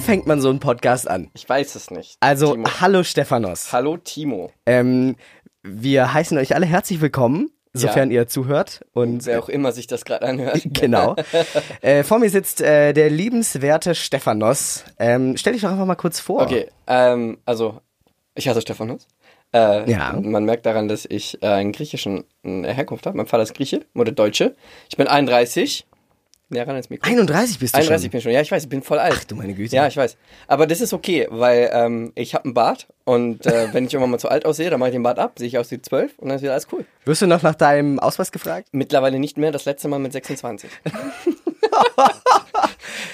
Wie fängt man so einen Podcast an? Ich weiß es nicht. Also, Timo. hallo Stephanos. Hallo Timo. Ähm, wir heißen euch alle herzlich willkommen, sofern ihr zuhört. Und Wer auch immer sich das gerade anhört. genau. äh, vor mir sitzt äh, der liebenswerte Stephanos. Ähm, stell dich doch einfach mal kurz vor. Okay, ähm, also ich heiße Stephanus. Äh, Ja. Man merkt daran, dass ich äh, einen griechischen äh, Herkunft habe. Mein Vater ist Grieche, Mutter Deutsche. Ich bin 31. Näher ran ins Mikro. 31 bist du 31 schon. bin ich schon. Ja, ich weiß, ich bin voll alt. Ach du meine Güte. Ja, ich weiß. Aber das ist okay, weil ähm, ich habe einen Bart und äh, wenn ich irgendwann mal zu alt aussehe, dann mache ich den Bart ab, sehe ich aus wie 12 und dann ist wieder alles cool. Wirst du noch nach deinem Ausweis gefragt? Mittlerweile nicht mehr, das letzte Mal mit 26.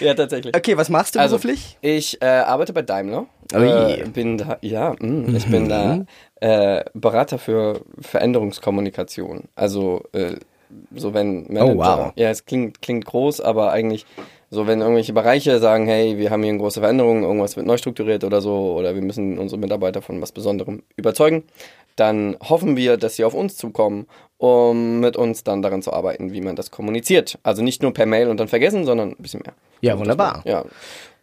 ja, tatsächlich. Okay, was machst du Also, beruflich? ich äh, arbeite bei Daimler. Ui. Äh, bin da, ja, mh, ich bin da äh, Berater für Veränderungskommunikation. Also äh, so wenn Manager, Oh, wow. ja, es klingt klingt groß, aber eigentlich so wenn irgendwelche Bereiche sagen, hey, wir haben hier eine große Veränderung, irgendwas wird neu strukturiert oder so, oder wir müssen unsere Mitarbeiter von was Besonderem überzeugen, dann hoffen wir, dass sie auf uns zukommen, um mit uns dann daran zu arbeiten, wie man das kommuniziert. Also nicht nur per Mail und dann vergessen, sondern ein bisschen mehr. Ja, wunderbar. Ja.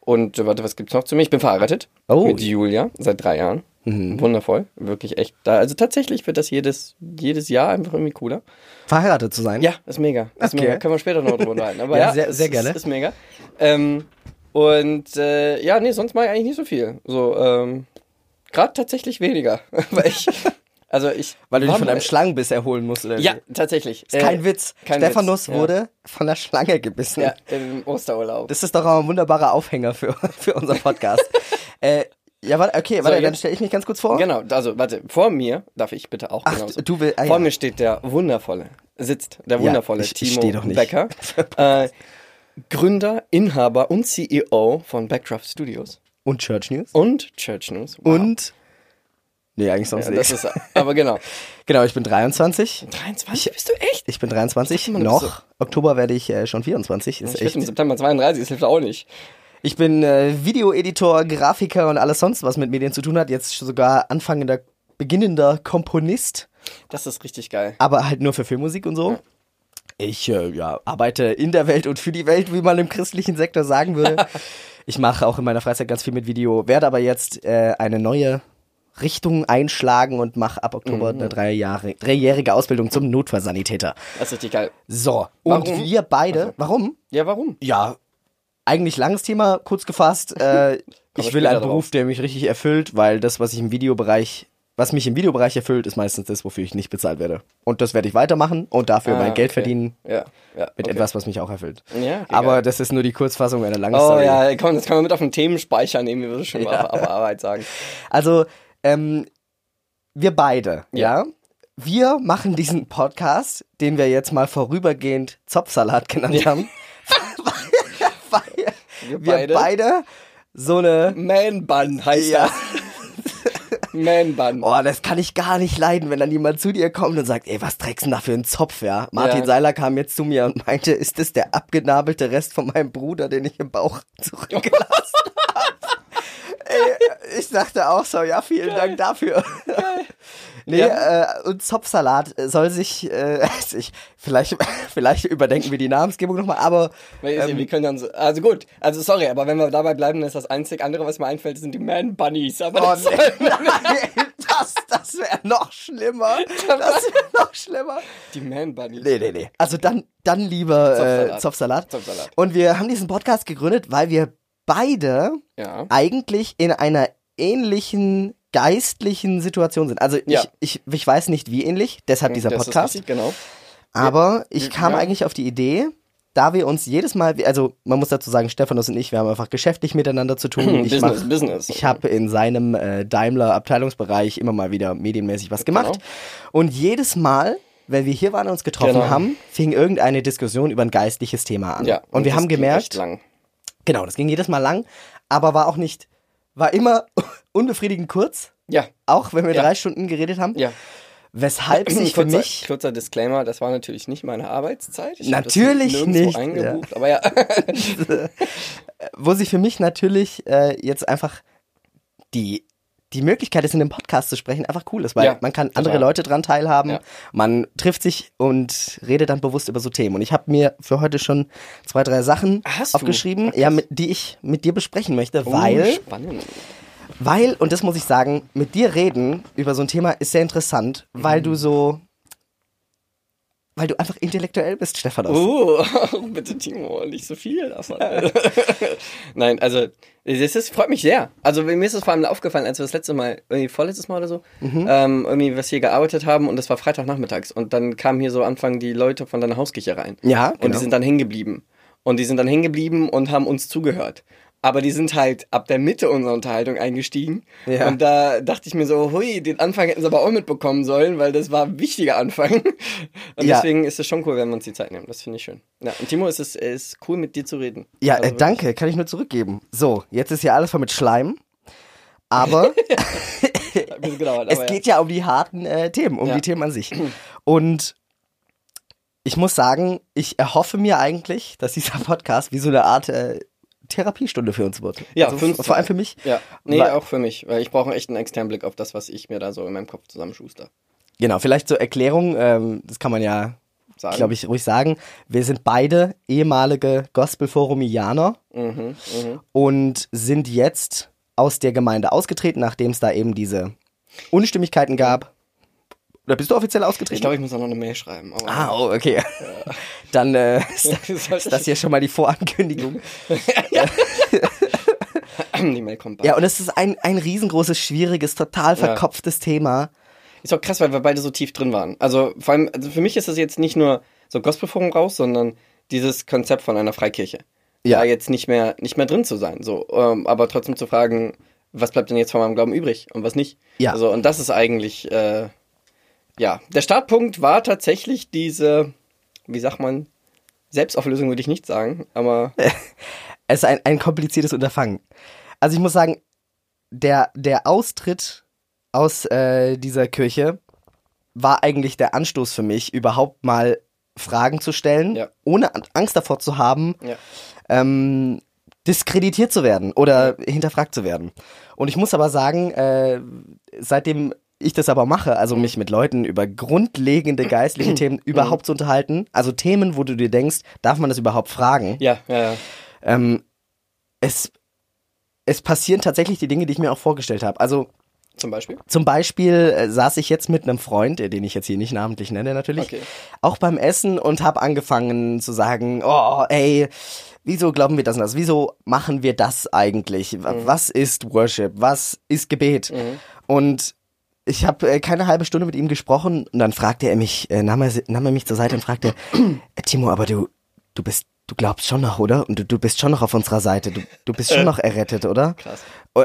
Und äh, warte, was gibt's noch zu mir? Ich bin verheiratet Oh. mit Julia seit drei Jahren. Wundervoll, wirklich echt. Da, also tatsächlich wird das jedes, jedes Jahr einfach irgendwie cooler. Verheiratet zu sein? Ja, ist mega. Ist Okay. mega. Können wir später noch drüber unterhalten. Aber Ja, ja, sehr- sehr ist, gerne. Ist mega. Ähm, und äh, ja, nee, sonst mache ich eigentlich nicht so viel. So, ähm, gerade tatsächlich weniger. Weil ich, also ich. Weil du dich von einem Schlangenbiss erholen musst, oder Ja, wie? tatsächlich. Ist kein Witz. kein Stephanus Witz, ja. wurde von der Schlange gebissen. Ja, im Osterurlaub. Das ist doch auch ein wunderbarer Aufhänger für, für unseren Podcast. äh, ja, warte, okay, warte, dann jetzt- stelle ich mich ganz kurz vor. Genau, also warte, vor mir, darf ich bitte auch Ach, genauso. du will- ah, vor ja. mir steht der wundervolle, sitzt der wundervolle ich- ich Timo steh doch nicht. Becker, äh, Gründer, Inhaber und CEO von Backdraft Studios Und Church News. und Church News. Wow. Und. Nee, eigentlich sonst ja, das nicht. ist, aber genau. Genau, ich bin 23. 23 bist du echt? Ich bin 23. mal, du Noch. bist Oktober werde ich äh, schon 24. Ist Ich werde im echt. September 32, das hilft auch nicht. Ich bin äh, Videoeditor, Grafiker und alles sonst, was mit Medien zu tun hat. Jetzt sogar anfangender, beginnender Komponist. Das ist richtig geil. aber halt nur für Filmmusik und so. Ich äh, ja, arbeite in der Welt und für die Welt, wie man im christlichen Sektor sagen würde. ich mache auch in meiner Freizeit ganz viel mit Video, werde aber jetzt äh, eine neue Richtung einschlagen und mache ab Oktober Mhm. eine drei Jahre, dreijährige Ausbildung zum Notfallsanitäter. Das ist richtig geil. So, und Warum? wir beide, warum? Ja, warum? Ja, eigentlich langes Thema, kurz gefasst. Äh, ich will einen drauf. Beruf, der mich richtig erfüllt, weil das, was ich im Videobereich, was mich im Videobereich erfüllt, ist meistens das, wofür ich nicht bezahlt werde. Und das werde ich weitermachen und dafür Ah, mein Geld okay. verdienen Ja, ja. mit okay. etwas, was mich auch erfüllt. Ja, okay, Aber geil. das ist nur die Kurzfassung einer langen Oh Story. ja, komm, das kann man mit auf den Themenspeicher nehmen, wie wir das schon mal auf Arbeit sagen. Also, ähm, wir beide, ja. Wir machen diesen Podcast, den wir jetzt mal vorübergehend Zopfsalat genannt haben, Wir wir beide? beide so eine Man-Bun heißt Ja. das. Man-Bun. Oh, das kann ich gar nicht leiden, wenn dann jemand zu dir kommt und sagt, ey, was trägst du denn da für einen Zopf, ja? Martin Ja. Seiler kam jetzt zu mir und meinte, ist das der abgenabelte Rest von meinem Bruder, den ich im Bauch zurückgelassen habe? Ey, ich dachte auch so, ja, vielen Dank dafür. Nee, äh, und Zopfsalat soll sich, äh, also ich, vielleicht, vielleicht überdenken wir die Namensgebung nochmal, aber ähm, wir können dann so, also gut, also sorry, aber wenn wir dabei bleiben, dann ist das einzig andere, was mir einfällt, sind die Man Bunnies. Aber Oh, das nee, nein, das, das wäre noch schlimmer. Das wäre noch schlimmer. die Man Bunnies. Nee, nee, nee. Also dann, dann lieber äh, Zopfsalat. Zopfsalat. Zopfsalat. Und wir haben diesen Podcast gegründet, weil wir beide Ja. eigentlich in einer ähnlichen geistlichen Situation sind. Also Ja. ich, ich, ich weiß nicht, wie ähnlich, deshalb dieser das Podcast. richtig, genau. Aber ich wir- kam eigentlich auf die Idee, da wir uns jedes Mal, also man muss dazu sagen, Stephanus und ich, wir haben einfach geschäftlich miteinander zu tun. Ich Business, mach, Business. Ich habe in seinem äh, Daimler Abteilungsbereich immer mal wieder medienmäßig was gemacht. Genau. Und jedes Mal, wenn wir hier waren und uns getroffen Genau. haben, fing irgendeine Diskussion über ein geistliches Thema an. Ja. und wir das haben gemerkt. Genau, das ging jedes Mal lang, aber war auch nicht, war immer unbefriedigend kurz, Ja. auch wenn wir Ja. drei Stunden geredet haben. Ja. Weshalb sich für kurzer, mich kurzer Disclaimer, das war natürlich nicht meine Arbeitszeit. Ich Natürlich nicht, eingebucht, aber ja. wo sich für mich natürlich äh, jetzt einfach die die Möglichkeit, es in einem Podcast zu sprechen, einfach cool ist, weil Ja, man kann total. andere Leute dran teilhaben, Ja. man trifft sich und redet dann bewusst über so Themen. Und ich habe mir für heute schon zwei, drei Sachen Hast aufgeschrieben, ja, mit, die ich mit dir besprechen möchte, Oh, weil, spannend. weil, und das muss ich sagen, mit dir reden über so ein Thema ist sehr interessant, weil Mhm. du so, weil du einfach intellektuell bist, Stephanos. Oh, bitte Timo, nicht so viel davon. Nein, also es ist, freut mich sehr. Also mir ist es vor allem aufgefallen, als wir das letzte Mal, irgendwie vorletztes Mal oder so, Mhm. ähm, irgendwie was hier gearbeitet haben und das war Freitagnachmittags und dann kamen hier so Anfang die Leute von deiner Hauskirche rein. Ja, Und genau. die sind dann hängen geblieben. Und die sind dann hängen geblieben und haben uns zugehört. Aber die sind halt ab der Mitte unserer Unterhaltung eingestiegen. Ja. Und da dachte ich mir so, hui, den Anfang hätten sie aber auch mitbekommen sollen, weil das war ein wichtiger Anfang. Und Ja. deswegen ist es schon cool, wenn wir uns die Zeit nehmen. Das finde ich schön. Ja, und Timo, es ist, es ist cool, mit dir zu reden. Ja, Also äh, danke, kann ich nur zurückgeben. So, jetzt ist hier alles voll mit Schleim. Aber gedauert, es aber geht ja um die harten äh, Themen, um Ja. die Themen an sich. Und ich muss sagen, ich erhoffe mir eigentlich, dass dieser Podcast wie so eine Art äh, Therapiestunde für uns wird. Ja, also, für uns vor allem für mich. Ja, nee, Weil- auch für mich, weil ich brauche echt einen externen Blick auf das, was ich mir da so in meinem Kopf zusammenschuster. Genau, vielleicht zur Erklärung, ähm, das kann man ja, glaube ich, ruhig sagen. Wir sind beide ehemalige Gospelforumianer Mhm, mhm. und sind jetzt aus der Gemeinde ausgetreten, nachdem es da eben diese Unstimmigkeiten gab. Oder bist du offiziell ausgetreten? Ich glaube, ich muss auch noch eine Mail schreiben. Ah, oh, okay. Dann äh, ist, das, hier schon mal die Vorankündigung. die Mail kommt bald. Ja, und es ist ein, ein riesengroßes, schwieriges, total verkopftes Thema. Ist auch krass, weil wir beide so tief drin waren. Also vor allem, also für mich ist das jetzt nicht nur so Gospelforum raus, sondern dieses Konzept von einer Freikirche. Ja. Da jetzt nicht mehr, nicht mehr drin zu sein. So, ähm, aber trotzdem zu fragen, was bleibt denn jetzt von meinem Glauben übrig und was nicht. Ja. Also, und das ist eigentlich, äh, ja, der Startpunkt war tatsächlich diese, wie sagt man, Selbstauflösung würde ich nicht sagen, aber Es ist ein, ein kompliziertes Unterfangen. Also ich muss sagen, der, der Austritt aus äh, dieser Kirche war eigentlich der Anstoß für mich, überhaupt mal Fragen zu stellen, Ja. ohne An- Angst davor zu haben, ja. ähm, diskreditiert zu werden oder hinterfragt zu werden. Und ich muss aber sagen, äh, seitdem ich das aber mache, also mich mit Leuten über grundlegende geistliche Themen überhaupt zu unterhalten, also Themen, wo du dir denkst, darf man das überhaupt fragen? Ja, ja, ja. Ähm, es, es passieren tatsächlich die Dinge, die ich mir auch vorgestellt habe. Also Zum Beispiel. zum Beispiel äh, saß ich jetzt mit einem Freund, äh, den ich jetzt hier nicht namentlich nenne natürlich, Okay. auch beim Essen und habe angefangen zu sagen, oh, ey, wieso glauben wir das und das? Wieso machen wir das eigentlich? Mhm. Was ist Worship? Was ist Gebet? Und ich habe äh, keine halbe Stunde mit ihm gesprochen und dann fragte er mich, äh, nahm, er, nahm er mich zur Seite und fragte, äh, Timo, aber du, du bist, du glaubst schon noch, oder? Und du, du bist schon noch auf unserer Seite. Du, du bist schon noch errettet, oder? Krass.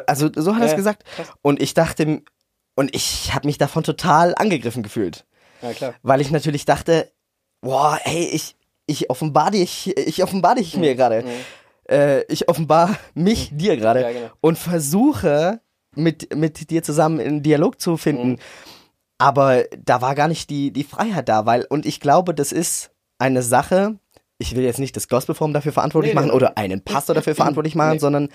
Also so hat er es Ja, gesagt. krass. Und ich dachte, und ich habe mich davon total angegriffen gefühlt, Ja, klar. weil ich natürlich dachte, boah, ey, ich, ich offenbar dich, ich offenbar dich mir gerade. Äh, ich offenbar mich dir gerade Mhm. Ja, genau. und versuche mit, mit dir zusammen in Dialog zu finden. Mhm. Aber da war gar nicht die, die Freiheit da, weil, und ich glaube, das ist eine Sache, ich will jetzt nicht das Gospelforum dafür verantwortlich Nee, machen nee, oder einen Pastor dafür verantwortlich machen, Nee. sondern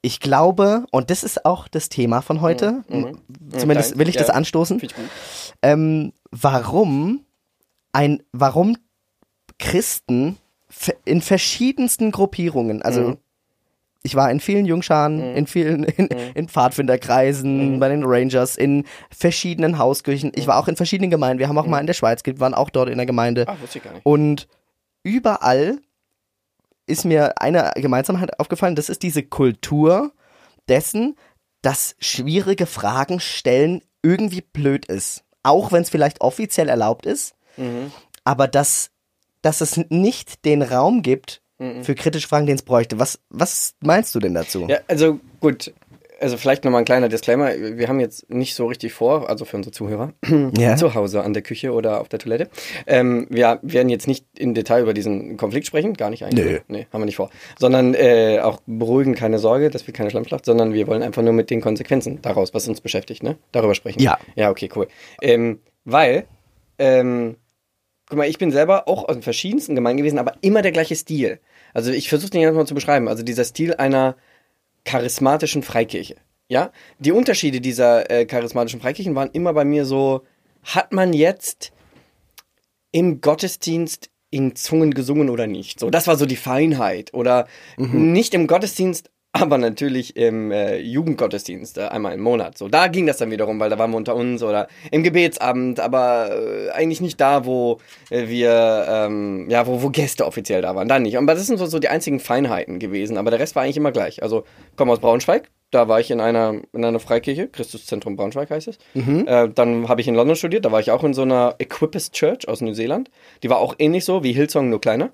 ich glaube, und das ist auch das Thema von heute, Mhm. zumindest Deins, will ich das ja. anstoßen, ich gut. ähm, warum ein, warum Christen in verschiedensten Gruppierungen, also Mhm. Ich war in vielen Jungscharen, in vielen, in, in Pfadfinderkreisen, bei den Rangers, in verschiedenen Hauskirchen. Ich war auch in verschiedenen Gemeinden. Wir haben auch mal in der Schweiz gelebt, waren auch dort in der Gemeinde. Ah, wusste ich gar nicht. Und überall ist mir eine Gemeinsamkeit aufgefallen, das ist diese Kultur dessen, dass schwierige Fragen stellen irgendwie blöd ist. Auch wenn es vielleicht offiziell erlaubt ist, Mhm. aber dass, dass es nicht den Raum gibt für kritische Fragen, den es bräuchte. Was, was meinst du denn dazu? Ja, also gut. Also vielleicht nochmal ein kleiner Disclaimer. Wir haben jetzt nicht so richtig vor, also für unsere Zuhörer, Ja. zu Hause an der Küche oder auf der Toilette. Ähm, wir werden jetzt nicht im Detail über diesen Konflikt sprechen, gar nicht eigentlich. Nö. Nee, haben wir nicht vor. Sondern äh, auch beruhigen, keine Sorge, dass wir keine Schlammschlacht, sondern wir wollen einfach nur mit den Konsequenzen daraus, was uns beschäftigt, ne? Darüber sprechen. Ja. Ja, okay, cool. Ähm, weil, ähm, guck mal, ich bin selber auch aus den verschiedensten Gemeinden gewesen, aber immer der gleiche Stil. Also ich versuche den jetzt mal zu beschreiben. Also dieser Stil einer charismatischen Freikirche. Ja, die Unterschiede dieser äh, charismatischen Freikirchen waren immer bei mir so, hat man jetzt im Gottesdienst in Zungen gesungen oder nicht? So, das war so die Feinheit. Oder nicht im Gottesdienst, aber natürlich im äh, Jugendgottesdienst, äh, einmal im Monat. So, da ging das dann wiederum, weil da waren wir unter uns oder im Gebetsabend, aber äh, eigentlich nicht da, wo äh, wir, ähm, ja, wo, wo Gäste offiziell da waren. Da nicht. Aber das sind so, so die einzigen Feinheiten gewesen. Aber der Rest war eigentlich immer gleich. Also, komme aus Braunschweig. Da war ich in einer, in einer Freikirche, Christuszentrum Braunschweig heißt es. Äh, dann habe ich in London studiert, da war ich auch in so einer Equippist Church aus Neuseeland. Die war auch ähnlich so wie Hillsong, nur kleiner.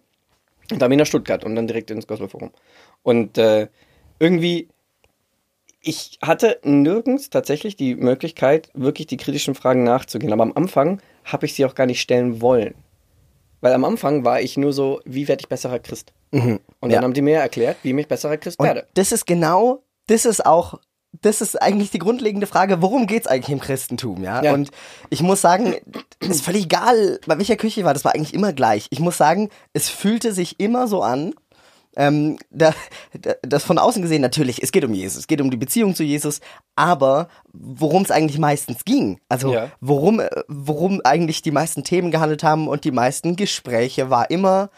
Und dann bin ich nach Stuttgart und dann direkt ins Gospelforum. Und äh, irgendwie, ich hatte nirgends tatsächlich die Möglichkeit, wirklich die kritischen Fragen nachzugehen. Aber am Anfang habe ich sie auch gar nicht stellen wollen. Weil am Anfang war ich nur so, wie werde ich besserer Christ? Und dann Mhm. Ja. haben die mir erklärt, wie ich besserer Christ Und werde. das ist genau, das ist auch, das ist eigentlich die grundlegende Frage, worum geht's eigentlich im Christentum, ja? Ja. Und ich muss sagen, ist völlig egal, bei welcher Küche ich war, das war eigentlich immer gleich. Ich muss sagen, es fühlte sich immer so an, ähm, da, da, das von außen gesehen natürlich, es geht um Jesus, es geht um die Beziehung zu Jesus, aber worum es eigentlich meistens ging, also Ja. worum, äh, worum eigentlich die meisten Themen gehandelt haben und die meisten Gespräche, war immer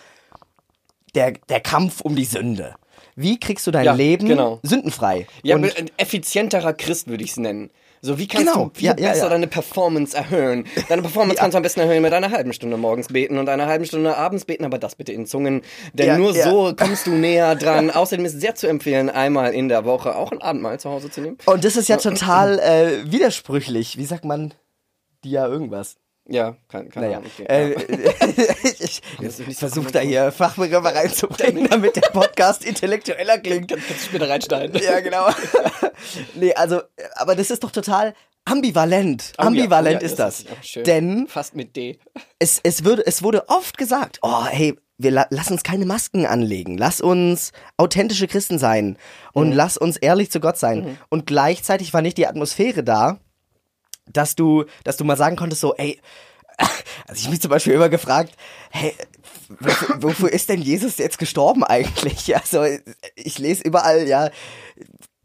der, der Kampf um die Sünde. Wie kriegst du dein Ja, Leben genau. sündenfrei? Ja, und ein effizienterer Christ würde ich es nennen. So, wie kannst Genau, du viel ja, besser ja. deine Performance erhöhen? Deine Performance kannst du am besten erhöhen mit einer halben Stunde morgens beten und einer halben Stunde abends beten, aber das bitte in Zungen. Denn nur so kommst du näher dran. Außerdem ist sehr zu empfehlen, einmal in der Woche auch ein Abendmahl zu Hause zu nehmen. Und das ist ja total äh, widersprüchlich. Wie sagt man? Die ja irgendwas. Ja, keine, keine Naja. Okay, äh, ja. ich, ich versuche da hier Fachbegriffe reinzubringen, damit der Podcast intellektueller klingt. Kannst du später reinschneiden. Ja, genau. nee, also, aber das ist doch total ambivalent. Oh ja, Ambivalent oh ja, ist das das. ist. Denn Fast mit D. es, es, würde, es wurde oft gesagt, oh hey, wir la lass uns keine Masken anlegen, lass uns authentische Christen sein und lass uns ehrlich zu Gott sein. Und gleichzeitig war nicht die Atmosphäre da, dass du, dass du mal sagen konntest, so, ey, also ich mich zum Beispiel immer gefragt, hey, wofür, wofür ist denn Jesus jetzt gestorben eigentlich? Also ich lese überall, ja,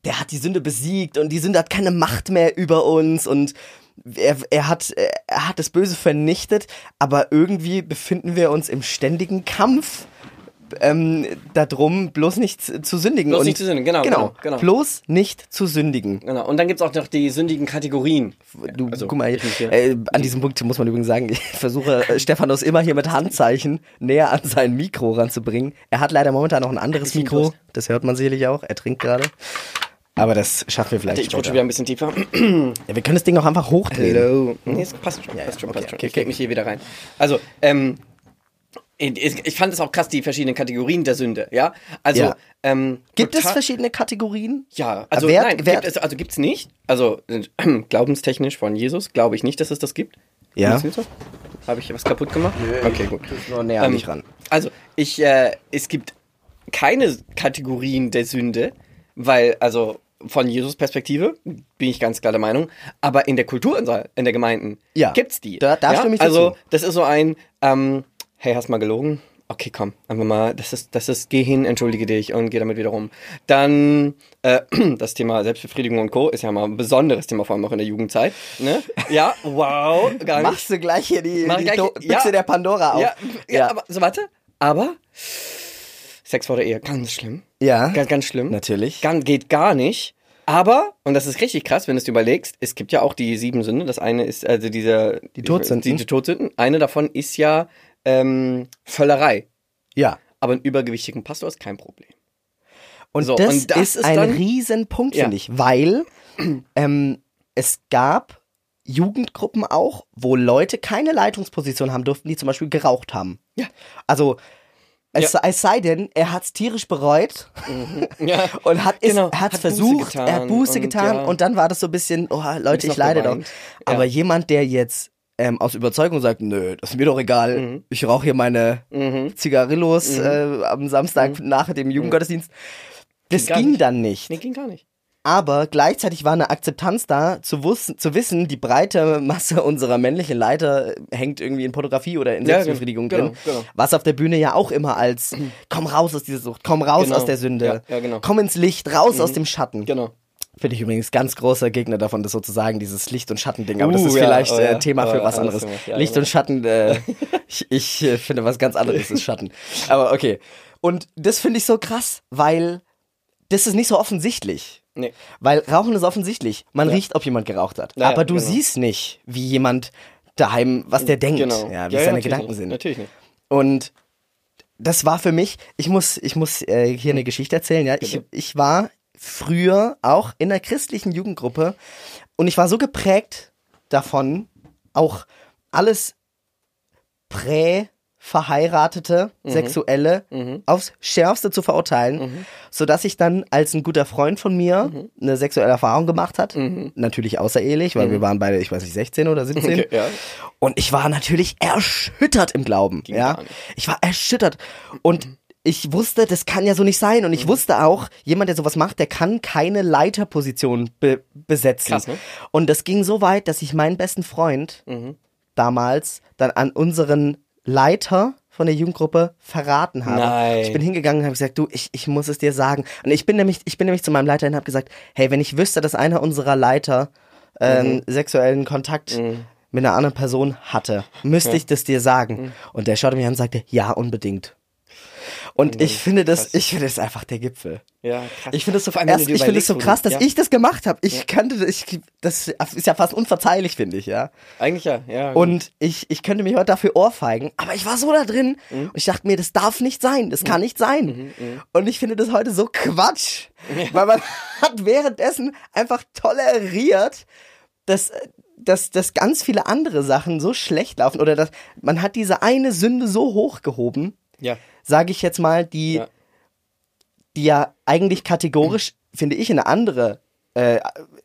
der hat die Sünde besiegt und die Sünde hat keine Macht mehr über uns und er, er, hat, er hat das Böse vernichtet, aber irgendwie befinden wir uns im ständigen Kampf ähm, darum, bloß nicht zu sündigen. Bloß und, nicht zu sündigen, genau, genau, genau, genau. Bloß nicht zu sündigen. Genau. Und dann gibt's auch noch die sündigen Kategorien. Du, Also, guck mal, äh, an diesem Punkt muss man übrigens sagen, ich versuche äh, Stephanus immer hier mit Handzeichen näher an sein Mikro ranzubringen. Er hat leider momentan noch ein anderes Mikro, das hört man sicherlich auch, er trinkt gerade. Aber das schaffen wir vielleicht Ich rutsche wieder ein bisschen tiefer. Ja, wir können das Ding auch einfach hochdrehen. Hello. Nee, es passt schon. Ja, passt schon, okay, passt schon. okay, ich leg okay. mich hier wieder rein. Also, ähm, ich, fand es auch krass, die verschiedenen Kategorien der Sünde, ja? Also, Ja. ähm, Gibt es verschiedene Kategorien? Ja, also Wer- nein, wer- gibt es, also gibt's nicht. Also äh, glaubenstechnisch von Jesus glaube ich nicht, dass es das gibt. Ja. Habe ich was kaputt gemacht? okay, gut. Nur näher Ähm, dich ran. Also, ich, äh, es gibt keine Kategorien der Sünde, weil, also von Jesus Perspektive bin ich ganz klar der Meinung, aber in der Kultur in der, in der Gemeinden Ja. gibt's die. Da- da ja? stimme ich Also, das ist so ein, ähm, hey, hast mal gelogen? Okay, komm, einfach mal, das ist, das ist, geh hin, entschuldige dich und geh damit wieder rum. Dann, äh, das Thema Selbstbefriedigung und Co. ist ja mal ein besonderes Thema, vor allem auch in der Jugendzeit. Ne? Ja, wow, gar nicht. Machst du gleich hier die, Mach die gleich- Do- ja. Büchse der Pandora auf? Ja, ja, aber, so warte, aber Sex vor der Ehe, ganz schlimm. Ja, Ganz, ganz schlimm. natürlich. Ganz, geht gar nicht. Aber, und das ist richtig krass, wenn du es dir überlegst, es gibt ja auch die sieben Sünden. Das eine ist, also dieser... Die Todsünden. Die, die Todsünden. Eine davon ist ja ähm, Völlerei. Ja. Aber einen übergewichtigen Pastor ist kein Problem. Und, So, das, und das ist, ist ein dann- Riesenpunkt, Ja. finde ich, weil ähm, es gab Jugendgruppen auch, wo Leute keine Leitungsposition haben durften, die zum Beispiel geraucht haben. Ja. Also, es, Ja. sei- es sei denn, er hat's tierisch bereut Ja. und hat es Genau, hat's hat versucht, er hat Buße und getan ja. und dann war das so ein bisschen, oh Leute, ich leide doch. geweint. Aber jemand, der jetzt ähm, aus Überzeugung sagt, nö, das ist mir doch egal, ich rauche hier meine Mhm. Zigarillos äh, am Samstag nach dem Jugendgottesdienst. Das gar ging nicht. dann nicht. Nee, ging gar nicht. Aber gleichzeitig war eine Akzeptanz da, zu, wuss, zu wissen, die breite Masse unserer männlichen Leiter hängt irgendwie in Pornografie oder in Ja, Selbstbefriedigung genau, drin. genau. Was auf der Bühne ja auch immer als komm raus aus dieser Sucht, komm raus Genau. aus der Sünde, Ja, ja, genau. komm ins Licht, raus aus dem Schatten. Genau. Finde ich übrigens ganz großer Gegner davon, das sozusagen dieses Licht- und Schatten-Ding. Aber das Uh, ist ja, vielleicht oh äh, Thema oh für was anderes ja, Licht genau. und Schatten, äh, ich, ich äh, finde was ganz anderes ist Schatten. Aber okay. Und das finde ich so krass, weil das ist nicht so offensichtlich. Nee. Weil Rauchen ist offensichtlich. Man Ja. riecht, ob jemand geraucht hat. Ja, Aber du genau. siehst nicht, wie jemand daheim, was der denkt, Genau. ja, wie Ja, seine Gedanken nicht. sind. Natürlich nicht. Und das war für mich, ich muss, ich muss äh, hier eine Geschichte erzählen, ja. Ich, ich war früher auch in einer christlichen Jugendgruppe. Und ich war so geprägt davon, auch alles prä verheiratete Sexuelle aufs Schärfste zu verurteilen, sodass ich dann als ein guter Freund von mir eine sexuelle Erfahrung gemacht hat, natürlich außerehelich, weil wir waren beide, ich weiß nicht, 16 oder 17 Okay, ja. und ich war natürlich erschüttert im Glauben. ja, gar nicht. ich war erschüttert. Und ich wusste, das kann ja so nicht sein. Und ich wusste auch, jemand, der sowas macht, der kann keine Leiterposition be besetzen. Krass, ne? Und das ging so weit, dass ich meinen besten Freund damals dann an unseren Leiter von der Jugendgruppe verraten habe. Nein. Ich bin hingegangen und habe gesagt, du, ich, ich muss es dir sagen. Und ich bin nämlich, ich bin nämlich zu meinem Leiter und habe gesagt, hey, wenn ich wüsste, dass einer unserer Leiter ähm, sexuellen Kontakt mit einer anderen Person hatte, müsste ich das dir sagen. Und der schaute mich an und sagte, ja, unbedingt. Und ich finde das, ich finde das einfach der Gipfel. Ja, krass. Ich finde es so, erst, ich finde es so krass, dass ja. ich das gemacht habe. Ich könnte, das- ich, das ist ja fast unverzeihlich, finde ich, ja. Eigentlich ja, ja. Und ich, ich könnte mich heute dafür ohrfeigen, aber ich war so da drin Mhm. und ich dachte mir, das darf nicht sein, das kann nicht sein. Und ich finde das heute so Quatsch, weil man hat währenddessen einfach toleriert, dass, dass, dass ganz viele andere Sachen so schlecht laufen oder dass man hat diese eine Sünde so hochgehoben, ja. Sage ich jetzt mal, die, Ja. die ja eigentlich kategorisch, finde ich, in eine andere, äh,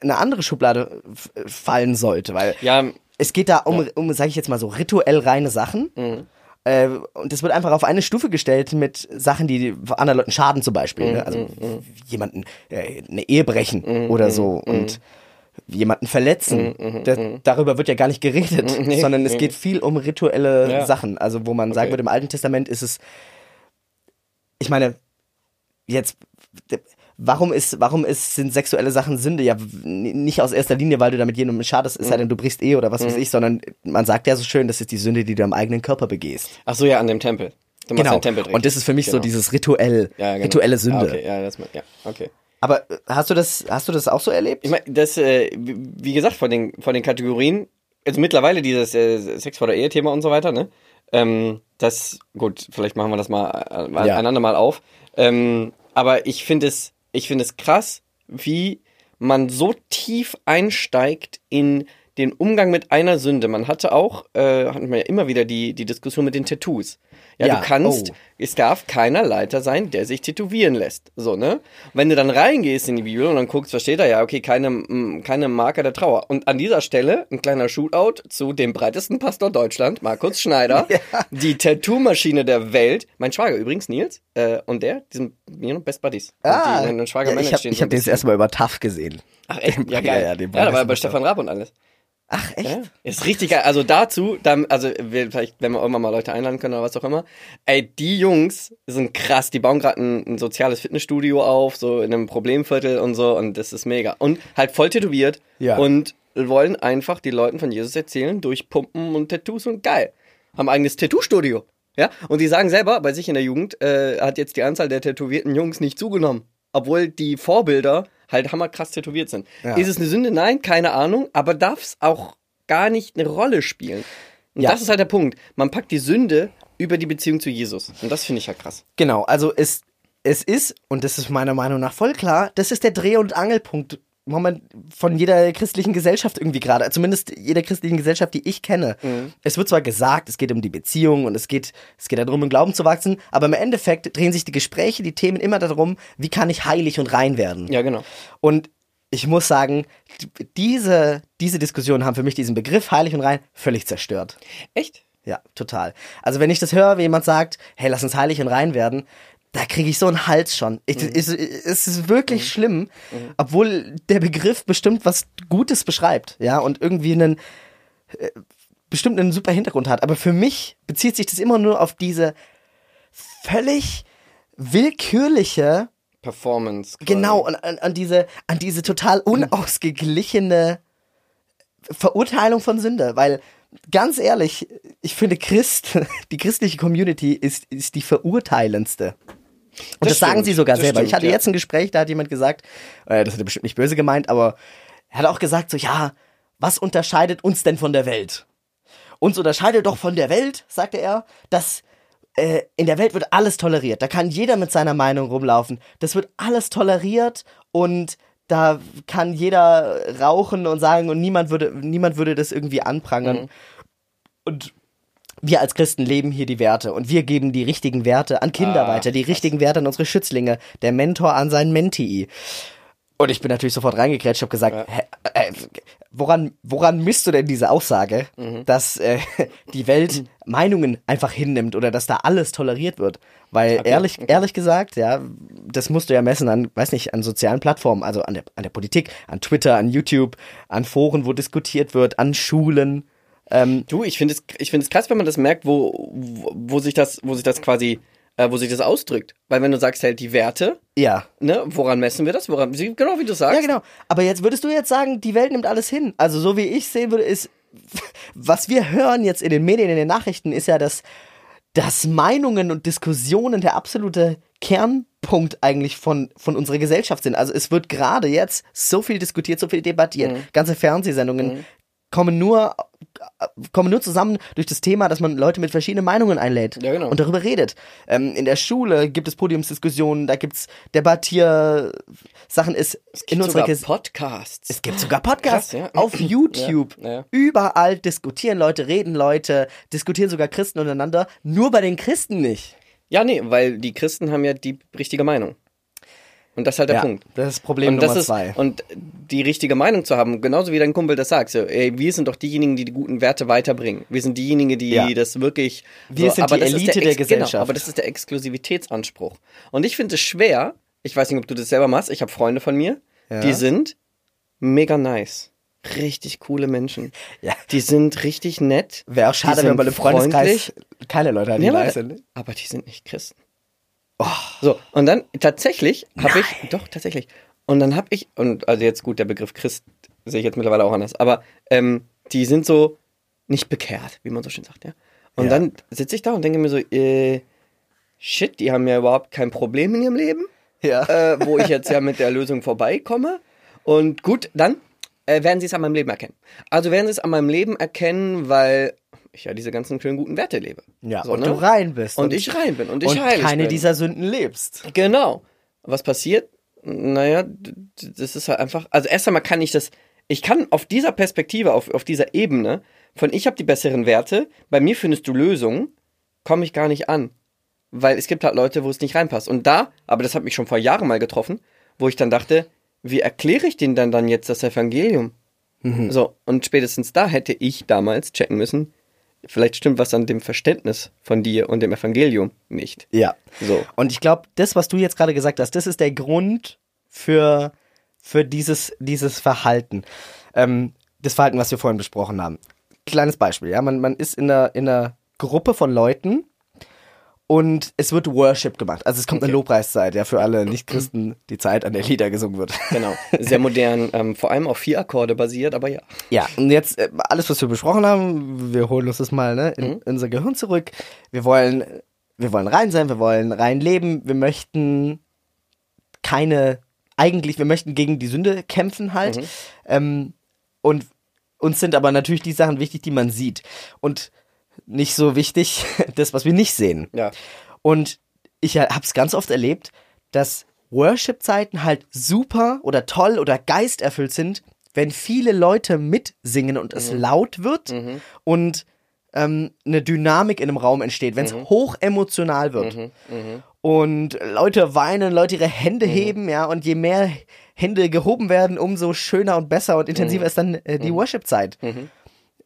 in eine andere Schublade fallen sollte, weil Ja, es geht da um, um sage ich jetzt mal so, rituell reine Sachen. Mhm. Äh, und das wird einfach auf eine Stufe gestellt mit Sachen, die anderen Leuten schaden zum Beispiel. Mhm, Ne? Also jemanden äh, eine Ehe brechen oder so und jemanden verletzen. Das, darüber wird ja gar nicht geredet, Mhm, sondern es geht viel um rituelle Ja. Sachen. Also wo man sagen Okay. würde, im Alten Testament ist es, ich meine, jetzt, warum ist, warum ist, sind sexuelle Sachen Sünde? Ja, nicht aus erster Linie, weil du damit jemandem schadest, es sei denn, du brichst eh oder was weiß ich, sondern man sagt ja so schön, das ist die Sünde, die du am eigenen Körper begehst. ach so, ja, an dem Tempel. Du machst Genau. Und das ist für mich so Genau. dieses rituell, ja, genau. rituelle Sünde. Ah, okay, ja, das, ja, okay. Aber hast du das, hast du das auch so erlebt? Ich meine, das, äh, wie wie gesagt, von den, von den Kategorien, also mittlerweile dieses äh, Sex vor der Ehe-Thema und so weiter, ne? Ähm, das, gut, vielleicht machen wir das mal äh, mal Ja. ein andermal auf. Ähm, aber ich finde es, ich finde es krass, wie man so tief einsteigt in den Umgang mit einer Sünde. Man hatte auch, äh, hatten wir ja immer wieder die, die Diskussion mit den Tattoos. Ja, Ja, du kannst, oh. es darf keiner Leiter sein, der sich tätowieren lässt. So, ne? Wenn du dann reingehst in die Bibel und dann guckst, was steht da? Ja, okay, keine, m, keine Marke der Trauer. Und an dieser Stelle ein kleiner Shootout zu dem breitesten Pastor Deutschland, Markus Schneider, die Tattoo-Maschine der Welt. Mein Schwager übrigens, Nils, äh, und der, die sind mir noch Best Buddies. Ah, und die, Schwager ja, ich habe hab den das bisschen- erste Mal über TAF gesehen. Ach echt? Ja, Ja, geil. ja, Ja, den da war breitesten bei. Stefan Raab und alles. Ach, echt? Ja, ist richtig geil. Also dazu, dann, also wir, vielleicht, wenn wir irgendwann mal Leute einladen können oder was auch immer. Ey, die Jungs sind krass. Die bauen gerade ein, ein soziales Fitnessstudio auf, so in einem Problemviertel und so. Und das ist mega. Und halt voll tätowiert. Ja. Und wollen einfach die Leuten von Jesus erzählen durch Pumpen und Tattoos und geil. Haben ein eigenes Tattoo-Studio. Ja, und die sagen selber, bei sich in der Jugend äh, hat jetzt die Anzahl der tätowierten Jungs nicht zugenommen. Obwohl die Vorbilder halt hammerkrass tätowiert sind. Ja. Ist es eine Sünde? Nein, keine Ahnung. Aber darf es auch gar nicht eine Rolle spielen. Und Ja. das ist halt der Punkt. Man packt die Sünde über die Beziehung zu Jesus. Und das finde ich halt krass. Genau, also es, es ist, und das ist meiner Meinung nach voll klar, das ist der Dreh- und Angelpunkt Moment, von jeder christlichen Gesellschaft irgendwie gerade, zumindest jeder christlichen Gesellschaft, die ich kenne. Es wird zwar gesagt, es geht um die Beziehung und es geht, es geht darum, im Glauben zu wachsen, aber im Endeffekt drehen sich die Gespräche, die Themen immer darum, wie kann ich heilig und rein werden. Ja, genau. Und ich muss sagen, diese, diese Diskussionen haben für mich diesen Begriff heilig und rein völlig zerstört. Echt? Ja, total. Also wenn ich das höre, wie jemand sagt, hey, lass uns heilig und rein werden, da kriege ich so einen Hals schon. Ich, es, es ist wirklich schlimm, obwohl der Begriff bestimmt was Gutes beschreibt, ja, und irgendwie einen äh, bestimmt einen super Hintergrund hat. Aber für mich bezieht sich das immer nur auf diese völlig willkürliche Performance. quasi. Genau, und an, an diese, an diese total unausgeglichene Verurteilung von Sünde, weil ganz ehrlich, ich finde Christ, die christliche Community ist, ist die verurteilendste. Und das, Das sagen stimmt, sie sogar selber. ich stimmt, hatte ja. jetzt ein Gespräch, da hat jemand gesagt, äh, das hat er bestimmt nicht böse gemeint, aber er hat auch gesagt so, ja, was unterscheidet uns denn von der Welt? Uns unterscheidet doch von der Welt, sagte er, dass äh, in der Welt wird alles toleriert. Da kann jeder mit seiner Meinung rumlaufen. Das wird alles toleriert und da kann jeder rauchen und sagen und niemand würde, niemand würde das irgendwie anprangern. Und wir als Christen leben hier die Werte und wir geben die richtigen Werte an Kinder Ah, weiter, die krass. richtigen Werte an unsere Schützlinge, der Mentor an seinen Mentee. Und ich bin natürlich sofort reingekrätscht, habe gesagt, hä, äh, woran, woran misst du denn diese Aussage, Mhm. dass äh, die Welt Meinungen einfach hinnimmt oder dass da alles toleriert wird? Weil ehrlich, ehrlich gesagt, ja, das musst du ja messen an, weiß nicht, an sozialen Plattformen, also an der, an der Politik, an Twitter, an YouTube, an Foren, wo diskutiert wird, an Schulen. Ähm, Du, ich finde es, ich finde es krass, wenn man das merkt, wo, wo, wo sich das, wo sich das quasi, äh, wo sich das ausdrückt. Weil wenn du sagst halt die Werte, ja. ne, woran messen wir das? Woran, genau wie du sagst. Ja, genau. Aber jetzt würdest du jetzt sagen, die Welt nimmt alles hin. Also so wie ich sehen würde, ist, was wir hören jetzt in den Medien, in den Nachrichten, ist ja, dass, dass Meinungen und Diskussionen der absolute Kernpunkt eigentlich von, von unserer Gesellschaft sind. Also es wird gerade jetzt so viel diskutiert, so viel debattiert. Mhm. Ganze Fernsehsendungen kommen nur kommen nur zusammen durch das Thema, dass man Leute mit verschiedenen Meinungen einlädt Ja, genau. und darüber redet. Ähm, in der Schule gibt es Podiumsdiskussionen, da gibt's Debattiersachen. Ist in Gibt unserer sogar Podcasts. es gibt sogar Podcasts Krass, ja. auf YouTube. Ja. Überall diskutieren Leute, reden Leute, diskutieren sogar Christen untereinander. Nur bei den Christen nicht. Ja, nee, weil die Christen haben ja die richtige Meinung. Und das ist halt der ja, Punkt. das ist Problem Und das Nummer ist, zwei. und die richtige Meinung zu haben, genauso wie dein Kumpel das sagt, so, ey, wir sind doch diejenigen, die die guten Werte weiterbringen. Wir sind diejenigen, die Ja. das wirklich. Wir so, sind die Elite der Ex- Gesellschaft. Genau, aber das ist der Exklusivitätsanspruch. Und ich finde es schwer, ich weiß nicht, ob du das selber machst, ich habe Freunde von mir, Ja. die sind mega nice. Richtig coole Menschen. Ja. Die sind richtig nett. Wäre auch schade, wenn man im Freundeskreis keine Leute hat, die Ja, nice sind. aber die sind nicht Christen. So, und dann tatsächlich habe ich, doch, tatsächlich. Und dann habe ich, und also jetzt gut, der Begriff Christ sehe ich jetzt mittlerweile auch anders, aber ähm, die sind so nicht bekehrt, wie man so schön sagt, ja. Und Ja. dann sitze ich da und denke mir so, äh, shit, die haben ja überhaupt kein Problem in ihrem Leben, Ja. äh, wo ich jetzt ja mit der Lösung vorbeikomme. Und gut, dann äh, werden sie es an meinem Leben erkennen. Also werden sie es an meinem Leben erkennen, weil ich ja diese ganzen schönen guten Werte lebe. Ja, So, und ne? du rein bist. Und ich rein bin und ich und heilig keine bin. dieser Sünden lebst. Genau. Was passiert? Naja, das ist halt einfach. Also erst einmal kann ich das. Ich kann auf dieser Perspektive, auf, auf dieser Ebene, von ich habe die besseren Werte, bei mir findest du Lösungen, komme ich gar nicht an. Weil es gibt halt Leute, wo es nicht reinpasst. Und da, aber das hat mich schon vor Jahren mal getroffen, wo ich dann dachte, wie erkläre ich denen dann, dann jetzt das Evangelium? So, und spätestens da hätte ich damals checken müssen, vielleicht stimmt was an dem Verständnis von dir und dem Evangelium nicht. Ja. So. Und ich glaube, das, was du jetzt gerade gesagt hast, das ist der Grund für, für dieses, dieses Verhalten. Ähm, das Verhalten, was wir vorhin besprochen haben. Kleines Beispiel, ja. Man, man ist in einer, in einer Gruppe von Leuten und es wird Worship gemacht. Also es kommt eine Okay. Lobpreiszeit, ja, für alle Nicht-Christen, die Zeit, an der Lieder gesungen wird. Genau. Sehr modern, ähm, vor allem auf vier Akkorde basiert, aber ja. Ja, und jetzt äh, alles, was wir besprochen haben, wir holen uns das mal ne, in, Mhm. in unser Gehirn zurück. Wir wollen, wir wollen rein sein, wir wollen rein leben, wir möchten keine, eigentlich, wir möchten gegen die Sünde kämpfen halt. Mhm. Ähm, und uns sind aber natürlich die Sachen wichtig, die man sieht. Und nicht so wichtig, das, was wir nicht sehen. Ja. Und ich habe es ganz oft erlebt, dass Worship-Zeiten halt super oder toll oder geisterfüllt sind, wenn viele Leute mitsingen und es laut wird und ähm, eine Dynamik in einem Raum entsteht, wenn es hoch emotional wird. Und Leute weinen, Leute ihre Hände heben, ja, und je mehr Hände gehoben werden, umso schöner und besser und intensiver ist dann äh, die Worship-Zeit.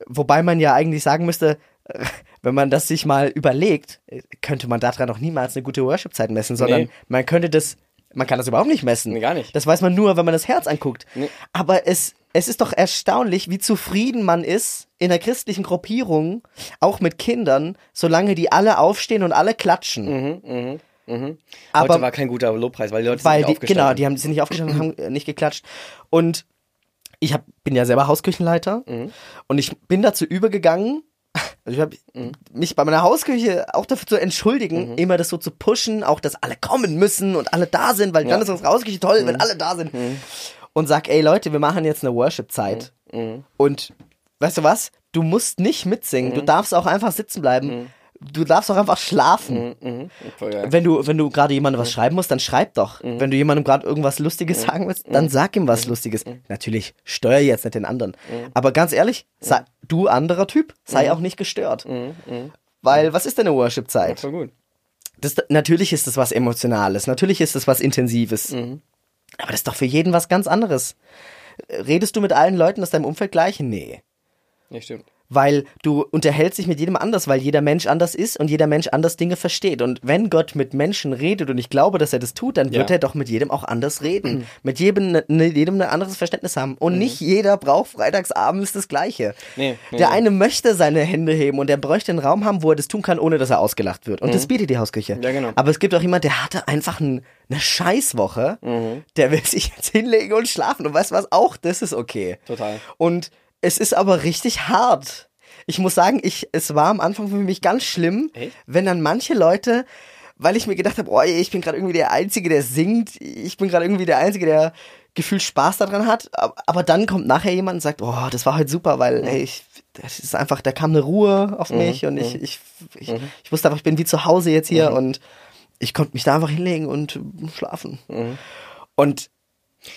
Wobei man ja eigentlich sagen müsste, wenn man das sich mal überlegt, äh, könnte man daran noch niemals eine gute Worship-Zeit messen, sondern Nee. man könnte das, man kann das überhaupt nicht messen. Nee, gar nicht. Das weiß man nur, wenn man das Herz anguckt. Nee. Aber es, es ist doch erstaunlich, wie zufrieden man ist in einer christlichen Gruppierung, auch mit Kindern, solange die alle aufstehen und alle klatschen. Mhm, Mhm. Aber- Heute war kein guter Lobpreis, weil die Leute Weil sind die, nicht aufgestanden. genau, die haben, sind nicht aufgestanden, haben äh, nicht geklatscht. Und ich hab, bin ja selber Hausküchenleiter Mhm. und ich bin dazu übergegangen, also ich habe Mhm. mich bei meiner Hausküche auch dafür zu entschuldigen, immer das so zu pushen, auch dass alle kommen müssen und alle da sind, weil Ja. dann ist unsere Hausküche toll, Mhm. wenn alle da sind. Und sag, ey Leute, wir machen jetzt eine Worship-Zeit. Mhm. Und weißt du was? Du musst nicht mitsingen, du darfst auch einfach sitzen bleiben. Du darfst auch einfach schlafen. Mhm. Geil. Wenn du, wenn du gerade jemandem was schreiben musst, dann schreib doch. Wenn du jemandem gerade irgendwas Lustiges sagen willst, dann sag ihm was Lustiges. Natürlich, steuer jetzt nicht den anderen. Aber ganz ehrlich, sei, du anderer Typ, sei auch nicht gestört. Weil, was ist denn eine Worship-Zeit? Gut. Das, natürlich ist das was Emotionales, natürlich ist das was Intensives. Aber das ist doch für jeden was ganz anderes. Redest du mit allen Leuten aus deinem Umfeld gleich? Nee. Ja, stimmt. Weil du unterhältst dich mit jedem anders, weil jeder Mensch anders ist und jeder Mensch anders Dinge versteht. Und wenn Gott mit Menschen redet und ich glaube, dass er das tut, dann wird Ja. er doch mit jedem auch anders reden. mit jedem, ne, ne, jedem ein anderes Verständnis haben. Und nicht jeder braucht freitagsabends das Gleiche. Nee, nee, der eine möchte seine Hände heben und der bräuchte einen Raum haben, wo er das tun kann, ohne dass er ausgelacht wird. Und das bietet die Hausküche. Mhm. Ja, genau. Aber es gibt auch jemand, der hatte einfach ein, eine Scheißwoche. Der will sich jetzt hinlegen und schlafen. Und weißt du was? Auch das ist okay. Total. Und es ist aber richtig hart. Ich muss sagen, ich, es war am Anfang für mich ganz schlimm, Echt? wenn dann manche Leute, weil ich mir gedacht habe, oh, ich bin gerade irgendwie der Einzige, der singt, ich bin gerade irgendwie der Einzige, der gefühlt Spaß daran hat, aber, dann kommt nachher jemand und sagt, oh, das war heute super, weil ey, ich, das ist einfach, da kam eine Ruhe auf mich und ich, ich, ich, ich wusste einfach, ich bin wie zu Hause jetzt hier und ich konnte mich da einfach hinlegen und schlafen. Und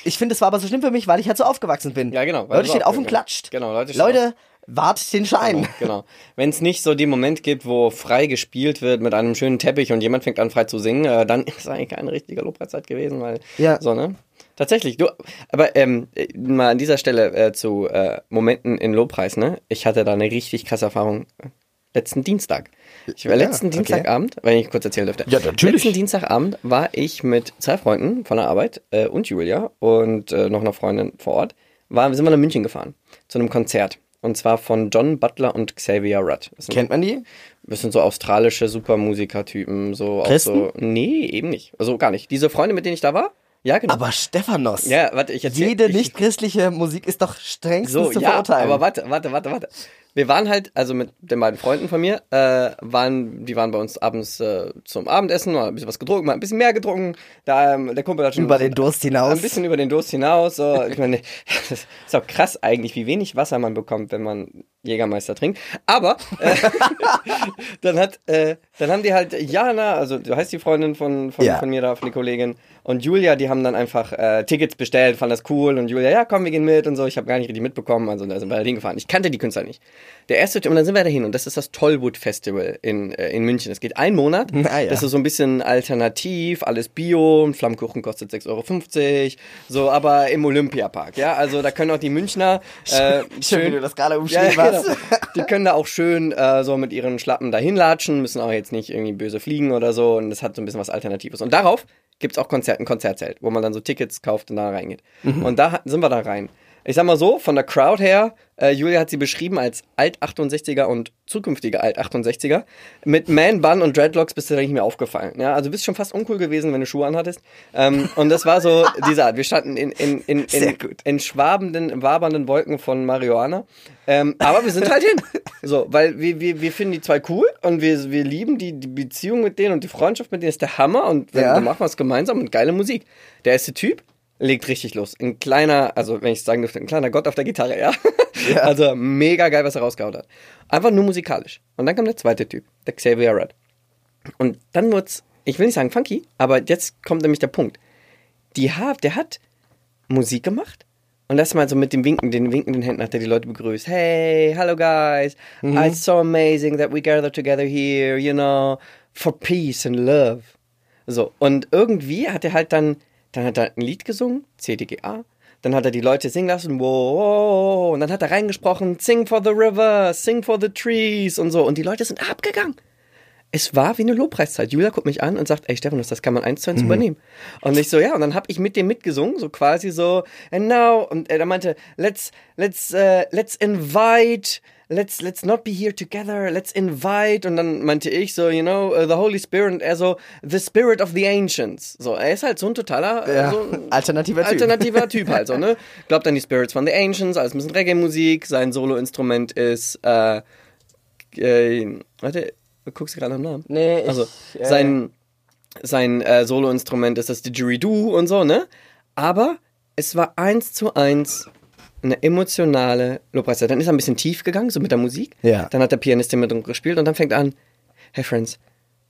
ich finde, es war aber so schlimm für mich, weil ich halt so aufgewachsen bin. Ja, genau, Leute stehen auf und klatscht. Genau, Leute stehen Leute, wartet den Schein. Genau. Wenn es nicht so den Moment gibt, wo frei gespielt wird mit einem schönen Teppich und jemand fängt an frei zu singen, äh, dann ist eigentlich keine richtige Lobpreiszeit gewesen, weil Ja. so, ne? Tatsächlich, du, aber ähm, äh, mal an dieser Stelle äh, zu äh, Momenten in Lobpreis, ne? Ich hatte da eine richtig krasse Erfahrung äh, letzten Dienstag. Ich war Ja, letzten okay. Dienstagabend, wenn ich kurz erzählen dürfte. Ja, natürlich. Letzten Dienstagabend war ich mit zwei Freunden von der Arbeit äh, und Julia und äh, noch einer Freundin vor Ort. War, sind wir nach München gefahren zu einem Konzert. Und zwar von John Butler und Xavier Rudd. Kennt man die? das sind so australische Supermusikertypen. So Christen? so. Nee, eben nicht. Also gar nicht. Diese Freunde, mit denen ich da war? Ja, genau. Aber Stephanos. ja, warte, ich erzähl, Jede ich, nicht-christliche Musik ist doch strengstens so, zu ja, verurteilen. aber warte, warte, warte, warte. Wir waren halt, also mit den beiden Freunden von mir, äh, waren, die waren bei uns abends äh, zum Abendessen, mal ein bisschen was getrunken, mal ein bisschen mehr getrunken. Da, ähm, der Kumpel hat schon Über den Durst hinaus. ein bisschen über den Durst hinaus. So. Ich meine, das ist auch krass eigentlich, wie wenig Wasser man bekommt, wenn man Jägermeister trinkt. Aber äh, dann hat, äh, dann haben die halt Jana, also du heißt die Freundin von, von, Ja. von mir da, von die Kollegin, und Julia, die haben dann einfach äh, Tickets bestellt, fanden das cool und Julia, ja komm, wir gehen mit und so. Ich habe gar nicht richtig mitbekommen, also da sind wir halt hingefahren. Ich kannte die Künstler nicht. Der erste, und dann sind wir dahin und das ist das Tollwood Festival in, äh, in München. Es geht einen Monat. Ah, ja. Das ist so ein bisschen alternativ, alles Bio, ein Flammkuchen kostet 6,50 Euro, so, aber im Olympiapark, ja. Also da können auch die Münchner äh, Schön, wie du das gerade umschrieben ja, hast. genau. Die können da auch schön äh, so mit ihren Schlappen dahin latschen, müssen auch jetzt nicht irgendwie böse fliegen oder so. Und das hat so ein bisschen was Alternatives. Und darauf gibt's auch Konzert, ein Konzertzelt, wo man dann so Tickets kauft und da reingeht. Und da sind wir da rein. Ich sag mal so, von der Crowd her, äh, Julia hat sie beschrieben als Alt-68er und zukünftige Alt-68er. Mit Man-Bun und Dreadlocks bist du da nicht mehr aufgefallen. Ja, also bist schon fast uncool gewesen, wenn du Schuhe anhattest. Ähm, und das war so diese Art. Wir standen in, in, in, in, in schwabenden, wabernden Wolken von Marihuana. Ähm, aber wir sind halt hin. So, weil wir, wir, wir finden die zwei cool und wir, wir lieben die, die Beziehung mit denen und die Freundschaft mit denen ist der Hammer und wir, Ja. wir machen was gemeinsam und geile Musik. Der erste Typ legt richtig los. Ein kleiner, also wenn ich sagen dürfte, ein kleiner Gott auf der Gitarre, ja. Ja. Also mega geil, was er rausgehauen hat. Einfach nur musikalisch. Und dann kam der zweite Typ, der Xavier Rudd. Und dann wird's, ich will nicht sagen funky, aber jetzt kommt nämlich der Punkt. Die hat, der hat Musik gemacht und das mal so mit dem Winken, den winkenden Händen hat er die Leute begrüßt. Hey, hello guys. It's so amazing that we gather together here, you know, for peace and love. So, und irgendwie hat er halt dann, dann hat er ein Lied gesungen, CDGA. Dann hat er die Leute singen lassen, wow, und dann hat er reingesprochen, sing for the river, sing for the trees und so. Und die Leute sind abgegangen. Es war wie eine Lobpreiszeit. Julia guckt mich an und sagt, ey Stephanus, das kann man eins zu eins übernehmen. Und ich so, ja, und dann habe ich mit dem mitgesungen, so quasi so, and now, und er meinte, let's, let's, uh, let's invite let's, let's not be here together, let's invite. Und dann meinte ich so, you know, uh, the Holy Spirit. Und er so, the Spirit of the Ancients. So, er ist halt so ein totaler, Ja, so ein alternativer Typ. alternativer Typ halt so, ne? Glaubt an die Spirits von the Ancients, alles ein bisschen Reggae-Musik. Sein Solo-Instrument ist, äh, äh, warte, guckst du gerade am Namen? Nee, ich, Also, äh, sein, sein äh, Solo-Instrument ist das Didgeridoo und so, ne? Aber es war eins zu eins eine emotionale Lobpreiszeit. Dann ist er ein bisschen tief gegangen, so mit der Musik. Ja. Dann hat der Pianist mit uns gespielt und dann fängt an, Hey friends,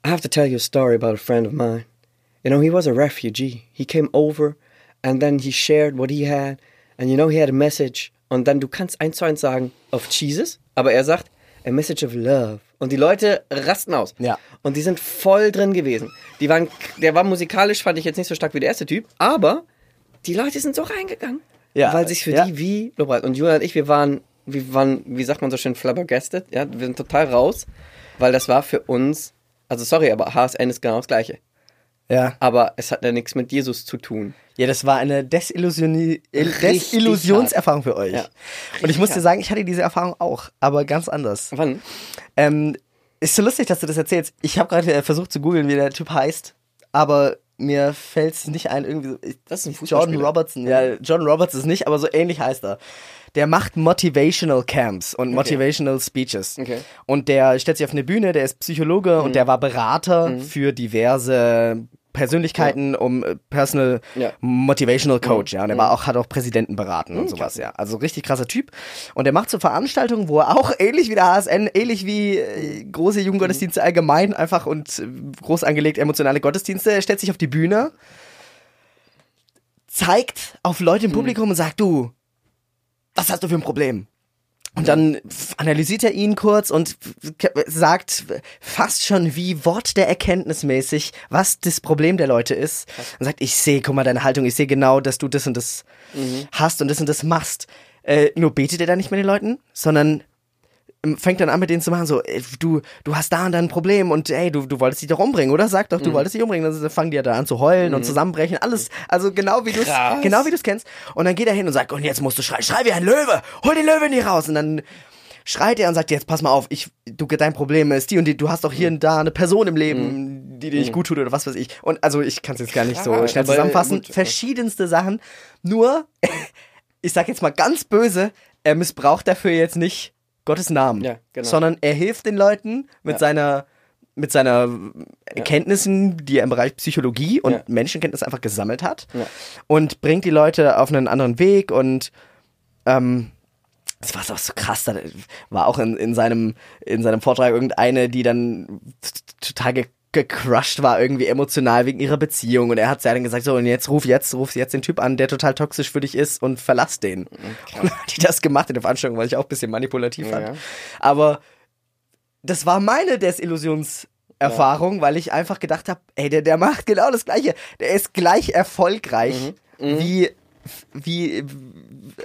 I have to tell you a story about a friend of mine. You know, he was a refugee. He came over and then he shared what he had. And you know, he had a message. Und dann, du kannst eins zu eins sagen, of Jesus, aber er sagt, a message of love. Und die Leute rasten aus. Ja. Und die sind voll drin gewesen. Die waren, der war musikalisch, fand ich jetzt nicht so stark wie der erste Typ, aber die Leute sind so reingegangen. Ja, Weil sich für ja. die wie Lobpreis. Und Julian und ich, wir waren, wir waren, wie sagt man so schön, flabbergasted. Ja, wir sind total raus, weil das war für uns, also sorry, aber HSN ist genau das Gleiche. ja. Aber es hat ja nichts mit Jesus zu tun. Ja, das war eine Desillusioni Richtig Desillusionserfahrung für euch. Ja. Und ich muss dir hart. sagen, ich hatte diese Erfahrung auch, aber ganz anders. Wann? Ähm, ist so lustig, dass du das erzählst. Ich habe gerade äh, versucht zu googeln, wie der Typ heißt, aber mir fällt es nicht ein, irgendwie so. ich- Das ist ein John Fußballspieler. Robertson. Ja, John Roberts ist nicht, aber so ähnlich heißt er. Der macht Motivational Camps und Motivational Speeches. Okay. Und der stellt sich auf eine Bühne, der ist Psychologe und der war Berater für diverse Persönlichkeiten, um äh, Personal Ja. Motivational Coach, ja. Und er war auch, hat auch Präsidenten beraten und sowas, ja. Also richtig krasser Typ. Und er macht so Veranstaltungen, wo er auch ähnlich wie der HSN, ähnlich wie äh, große Jugendgottesdienste allgemein einfach und äh, groß angelegt emotionale Gottesdienste, er stellt sich auf die Bühne, zeigt auf Leute im Publikum und sagt, du, was hast du für ein Problem? Und dann analysiert er ihn kurz und sagt fast schon wie Wort der Erkenntnis mäßig, was das Problem der Leute ist. Und sagt, ich sehe, guck mal, deine Haltung, ich sehe genau, dass du das und das hast und das und das machst. Äh, nur betet er da nicht mit den Leuten, sondern fängt dann an mit denen zu machen, so, ey, du, du hast da und da ein Problem und ey, du, du wolltest dich doch umbringen, oder? Sag doch, du wolltest dich umbringen. Dann fangen die ja da an zu heulen und zusammenbrechen. Alles, also genau wie du genau wie du es kennst. Und dann geht er hin und sagt, und jetzt musst du schreien, schrei wie ein Löwe, hol den Löwe nicht raus. Und dann schreit er und sagt, jetzt pass mal auf, ich, du, dein Problem ist die und die, du hast doch hier und da eine Person im Leben, die dir nicht gut tut oder was weiß ich. Und also ich kann es jetzt gar nicht so schnell zusammenfassen. gut. Verschiedenste Sachen. Nur, ich sag jetzt mal ganz böse, er missbraucht dafür jetzt nicht Gottes Namen, Ja, genau. sondern er hilft den Leuten mit Ja. seiner mit seiner Kenntnissen, die er im Bereich Psychologie und Ja. Menschenkenntnis einfach gesammelt hat und bringt die Leute auf einen anderen Weg und ähm, das war auch so krass, da war auch in, in seinem in seinem Vortrag irgendeine, die dann total gecrushed war irgendwie emotional wegen ihrer Beziehung und er hat ja dann gesagt so und jetzt ruf jetzt ruf jetzt den Typ an, der total toxisch für dich ist und verlass den. Und dann hat die das gemacht in der Veranstaltung, weil ich auch ein bisschen manipulativ fand. Ja. Aber das war meine Desillusionserfahrung, weil ich einfach gedacht habe, ey, der, der macht genau das Gleiche. Der ist gleich erfolgreich Mhm. wie, wie,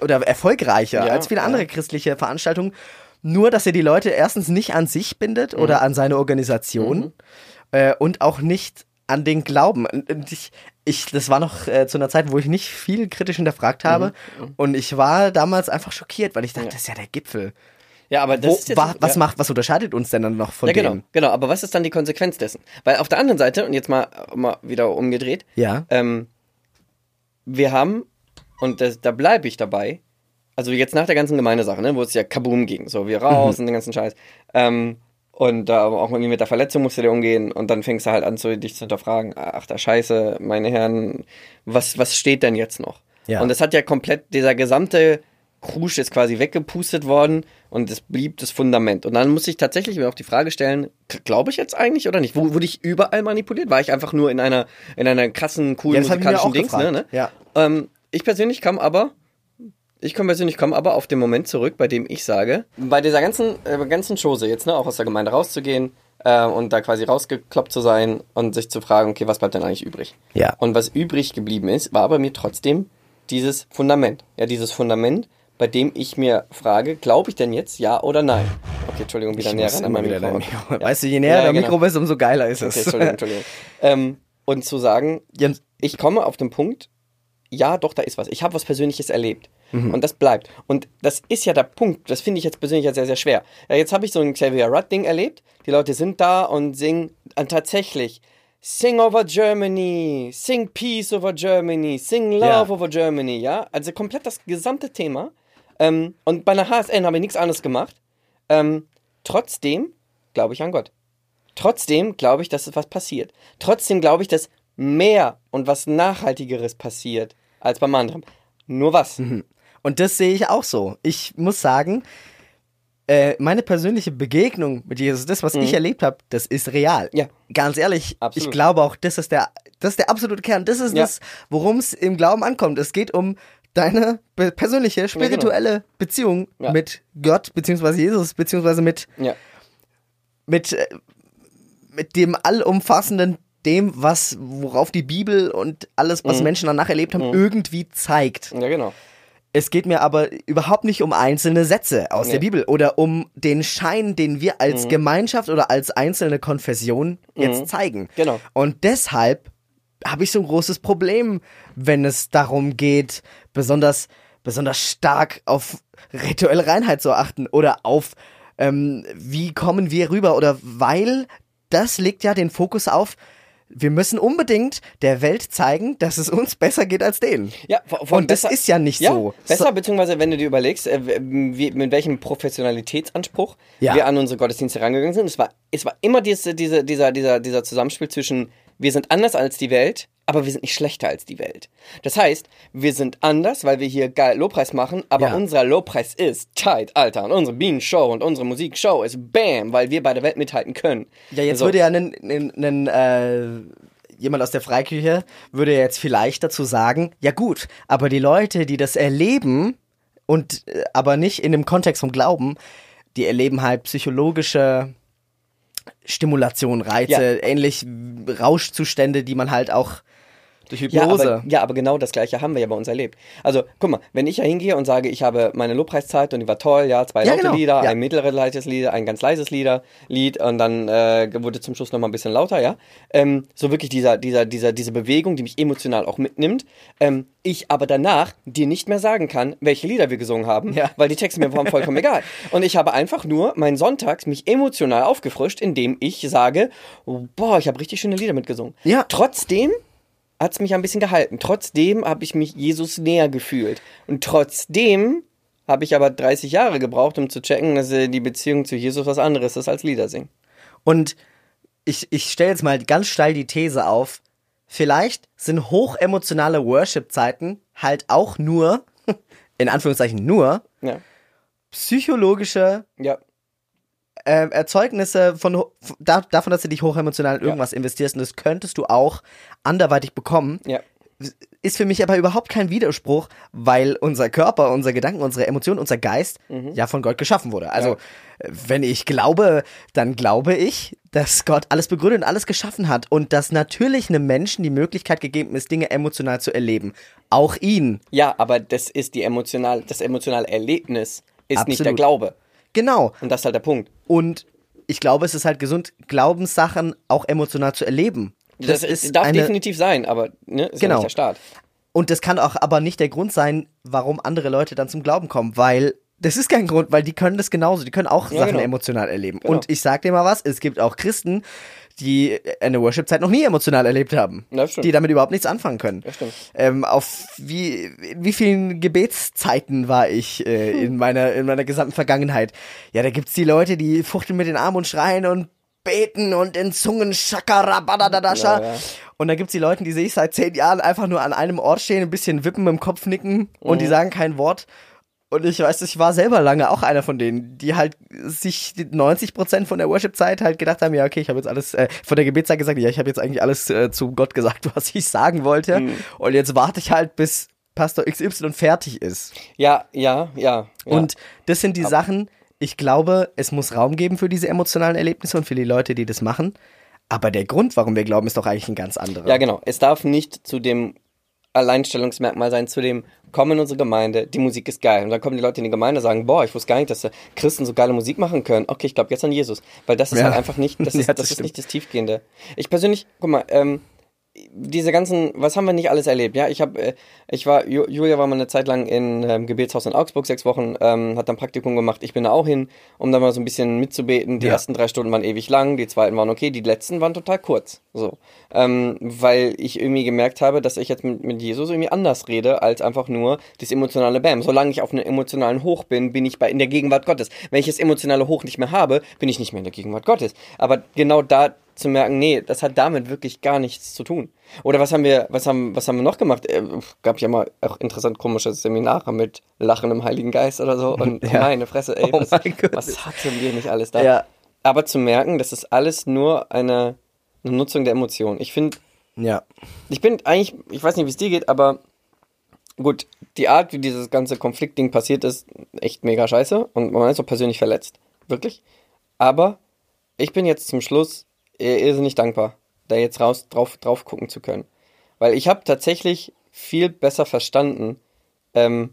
oder erfolgreicher Ja, als viele ja. andere christliche Veranstaltungen. Nur, dass er die Leute erstens nicht an sich bindet oder Mhm. an seine Organisation äh, und auch nicht an den Glauben. Und ich, ich, das war noch äh, zu einer Zeit, wo ich nicht viel kritisch hinterfragt habe. Mhm. Und ich war damals einfach schockiert, weil ich dachte, das ist ja der Gipfel. Ja, aber das Wo, ist jetzt, wa, was ja. macht, was unterscheidet uns denn dann noch von Ja, genau, dem? genau. Aber was ist dann die Konsequenz dessen? Weil auf der anderen Seite, und jetzt mal, mal wieder umgedreht, Ja. ähm, wir haben, und das, da bleibe ich dabei, also jetzt nach der ganzen Gemeindesache, ne, wo es ja kaboom ging, so wir raus und den ganzen Scheiß, ähm, und da auch irgendwie mit der Verletzung musst du dir umgehen und dann fängst du halt an, zu, dich zu hinterfragen, ach der Scheiße, meine Herren, was, was steht denn jetzt noch? Ja. Und es hat ja komplett, dieser gesamte Krusch ist quasi weggepustet worden und es blieb das Fundament. Und dann muss ich tatsächlich mir auch die Frage stellen, glaube ich jetzt eigentlich oder nicht? Wo, wurde ich überall manipuliert? War ich einfach nur in einer, in einer krassen, coolen Ja, das musikalischen Dings, ne, ne? Ja. Ähm, ich persönlich kam aber, ich komme persönlich komme aber auf den Moment zurück, bei dem ich sage, bei dieser ganzen, äh, ganzen Chose jetzt, ne, auch aus der Gemeinde rauszugehen äh, und da quasi rausgekloppt zu sein und sich zu fragen, okay, was bleibt denn eigentlich übrig? Ja. Und was übrig geblieben ist, war bei mir trotzdem dieses Fundament. Ja, dieses Fundament, bei dem ich mir frage, glaube ich denn jetzt ja oder nein? Okay, Entschuldigung, wieder Ich näher ran an mein Mikro. dein Mikro. Weißt du, je näher Ja, der genau. Mikro bist, umso geiler ist es. Okay, Entschuldigung, Entschuldigung. ähm, und zu sagen, ich komme auf den Punkt, ja, doch, da ist was. Ich habe was Persönliches erlebt. Und das bleibt. Und das ist ja der Punkt, das finde ich jetzt persönlich ja sehr, sehr schwer. Ja, jetzt habe ich so ein Xavier Rudd-Ding erlebt. Die Leute sind da und singen und tatsächlich Sing over Germany, sing peace over Germany, sing love Ja. over Germany, ja? Also komplett das gesamte Thema. Ähm, und bei einer HSN habe ich nichts anderes gemacht. Ähm, trotzdem glaube ich an Gott. Trotzdem glaube ich, dass es was passiert. Trotzdem glaube ich, dass mehr und was Nachhaltigeres passiert als beim anderen. Nur was? Und das sehe ich auch so. Ich muss sagen, äh, meine persönliche Begegnung mit Jesus, das, was ich erlebt habe, das ist real. Mhm. Ja. Ganz ehrlich, Absolut. ich glaube auch, das ist der, das ist der absolute Kern. Das ist Ja. das, worum es im Glauben ankommt. Es geht um deine persönliche, spirituelle Beziehung genau. Ja. mit Gott, beziehungsweise Jesus, beziehungsweise mit, Ja. mit, äh, mit dem allumfassenden, dem, was, worauf die Bibel und alles, Mhm. was Menschen danach erlebt haben, irgendwie zeigt. Ja, genau. Es geht mir aber überhaupt nicht um einzelne Sätze aus der Nee. Bibel oder um den Schein, den wir Mhm. als Gemeinschaft oder als einzelne Konfession jetzt zeigen. Genau. Und deshalb habe ich so ein großes Problem, wenn es darum geht, besonders, besonders stark auf rituelle Reinheit zu achten oder auf, ähm, wie kommen wir rüber oder weil das legt ja den Fokus auf, wir müssen unbedingt der Welt zeigen, dass es uns besser geht als denen. Ja, allem Und das besser- ist ja nicht ja, so. Besser, So- beziehungsweise wenn du dir überlegst, äh, wie, mit welchem Professionalitätsanspruch Ja. wir an unsere Gottesdienste rangegangen sind. Es war, es war immer diese, diese, dieser, dieser, dieser Zusammenspiel zwischen, wir sind anders als die Welt, aber wir sind nicht schlechter als die Welt. Das heißt, wir sind anders, weil wir hier geil Lobpreis machen, aber Ja. unser Lobpreis ist tight, Alter. Und unsere Bienenshow und unsere Musikshow ist bam, weil wir bei der Welt mithalten können. Ja, jetzt So. würde ja nen, nen, nen, äh, jemand aus der Freikirche würde jetzt vielleicht dazu sagen, ja gut, aber die Leute, die das erleben und äh, aber nicht in dem Kontext vom Glauben, die erleben halt psychologische Stimulation, Reize, Ja. ähnlich Rauschzustände, die man halt auch durch Ja Hypnose. aber, ja, aber genau das gleiche haben wir ja bei uns erlebt. Also, guck mal, wenn ich ja hingehe und sage, ich habe meine Lobpreiszeit und die war toll, ja, zwei Ja, laute genau, Lieder, ja. ein mittleres leises Lied, ein ganz leises Lieder, Lied und dann äh, wurde zum Schluss nochmal ein bisschen lauter, ja. Ähm, so wirklich dieser, dieser, dieser, diese Bewegung, die mich emotional auch mitnimmt. Ähm, ich aber danach dir nicht mehr sagen kann, welche Lieder wir gesungen haben, Ja. weil die Texte mir waren vollkommen egal. Und ich habe einfach nur meinen Sonntags mich emotional aufgefrischt, indem ich sage, boah, ich habe richtig schöne Lieder mitgesungen. Ja. Trotzdem hat es mich ein bisschen gehalten. Trotzdem habe ich mich Jesus näher gefühlt. Und trotzdem habe ich aber 30 Jahre gebraucht, um zu checken, dass die Beziehung zu Jesus was anderes ist als Lieder singen. Und ich, ich stelle jetzt mal ganz steil die These auf, vielleicht sind hochemotionale Worship-Zeiten halt auch nur, in Anführungszeichen nur, Ja. psychologische Ja. Äh, Erzeugnisse von, da, davon, dass du dich hochemotional in irgendwas investierst und das könntest du auch anderweitig bekommen, Ja. ist für mich aber überhaupt kein Widerspruch, weil unser Körper, unser Gedanken, unsere Emotionen, unser Geist ja von Gott geschaffen wurde. Also, Ja. äh, wenn ich glaube, dann glaube ich, dass Gott alles begründet und alles geschaffen hat und dass natürlich einem Menschen die Möglichkeit gegeben ist, Dinge emotional zu erleben. Auch ihn. Ja, aber das ist die emotional, das emotionale Erlebnis ist nicht der Absolut. Glaube. Genau. Und das ist halt der Punkt. Und ich glaube, es ist halt gesund, Glaubenssachen auch emotional zu erleben. Das, ist, darf eine- definitiv sein, aber ne, ist ja Genau. nicht der Start. Und das kann auch aber nicht der Grund sein, warum andere Leute dann zum Glauben kommen, weil das ist kein Grund, weil die können das genauso, die können auch Ja, Sachen genau. emotional erleben. Genau. Und ich sag dir mal was, es gibt auch Christen, die eine Worship-Zeit noch nie emotional erlebt haben, Ja, die damit überhaupt nichts anfangen können. Ja. Ähm, auf wie, wie vielen Gebetszeiten war ich äh, Hm. in meiner in meiner gesamten Vergangenheit? Ja, da gibt's die Leute, die fuchteln mit den Armen und schreien und beten und in Zungen schakarabadadadascha. Ja, ja. Und dann gibt's die Leute, die sehe ich seit zehn Jahren einfach nur an einem Ort stehen, ein bisschen wippen, dem Kopf nicken und Mhm. die sagen kein Wort. Und ich weiß, ich war selber lange auch einer von denen, die halt sich die 90% von der Worship-Zeit halt gedacht haben, ja, okay, ich habe jetzt alles, äh, von der Gebetszeit gesagt, ja, ich habe jetzt eigentlich alles äh, zu Gott gesagt, was ich sagen wollte. Mhm. Und jetzt warte ich halt, bis Pastor XY fertig ist. Ja, ja, ja. ja. Und das sind die Sachen, ich glaube, es muss Raum geben für diese emotionalen Erlebnisse und für die Leute, die das machen. Aber der Grund, warum wir glauben, ist doch eigentlich ein ganz anderer. Ja, genau. Es darf nicht zu dem Alleinstellungsmerkmal sein, zu dem, komm in unsere Gemeinde, die Musik ist geil. Und dann kommen die Leute in die Gemeinde und sagen, boah, ich wusste gar nicht, dass äh, Christen so geile Musik machen können. Okay, ich glaube jetzt an Jesus. Weil das ist Ja. halt einfach nicht, das Ja, ist, das das ist nicht das Tiefgehende. Ich persönlich, guck mal, ähm, diese ganzen, was haben wir nicht alles erlebt? Ja, ich habe, äh, ich war, Julia war mal eine Zeit lang in ähm, Gebetshaus in Augsburg, sechs Wochen, ähm, hat dann Praktikum gemacht. Ich bin da auch hin, um da mal so ein bisschen mitzubeten. Die Ja. ersten drei Stunden waren ewig lang, die zweiten waren okay, die letzten waren total kurz. So, ähm, weil ich irgendwie gemerkt habe, dass ich jetzt mit, mit Jesus irgendwie anders rede als einfach nur das emotionale Bam. Solange ich auf einem emotionalen Hoch bin, bin ich bei in der Gegenwart Gottes. Wenn ich das emotionale Hoch nicht mehr habe, bin ich nicht mehr in der Gegenwart Gottes. Aber genau da zu merken, nee, das hat damit wirklich gar nichts zu tun. Oder was haben wir, was haben, was haben wir noch gemacht? Äh, gab ja mal auch interessant komische Seminare mit Lachen im Heiligen Geist oder so. Und Ja. meine Fresse, ey, Oh was, was hatten wir nicht alles da? Ja. Aber zu merken, das ist alles nur eine, eine Nutzung der Emotionen. Ich finde, Ja. ich bin eigentlich, ich weiß nicht, wie es dir geht, aber gut, die Art, wie dieses ganze Konfliktding passiert ist, echt mega scheiße und man ist auch persönlich verletzt. Wirklich. Aber ich bin jetzt zum Schluss irrsinnig dankbar, da jetzt raus drauf, drauf gucken zu können. Weil ich habe tatsächlich viel besser verstanden, ähm,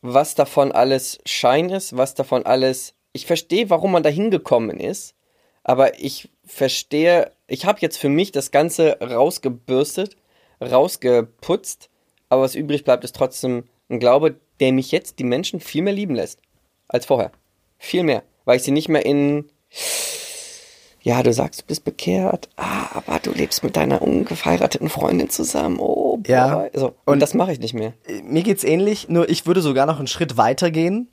was davon alles Schein ist, was davon alles. Ich verstehe, warum man da hingekommen ist, aber ich verstehe, ich habe jetzt für mich das Ganze rausgebürstet, rausgeputzt, aber was übrig bleibt, ist trotzdem ein Glaube, der mich jetzt die Menschen viel mehr lieben lässt als vorher. Viel mehr, weil ich sie nicht mehr in ja, du sagst, du bist bekehrt, ah, aber du lebst mit deiner ungefeirateten Freundin zusammen. Oh, boy. Ja. So, und, Und- das mache ich nicht mehr. Mir geht's ähnlich, nur ich würde sogar noch einen Schritt weiter gehen.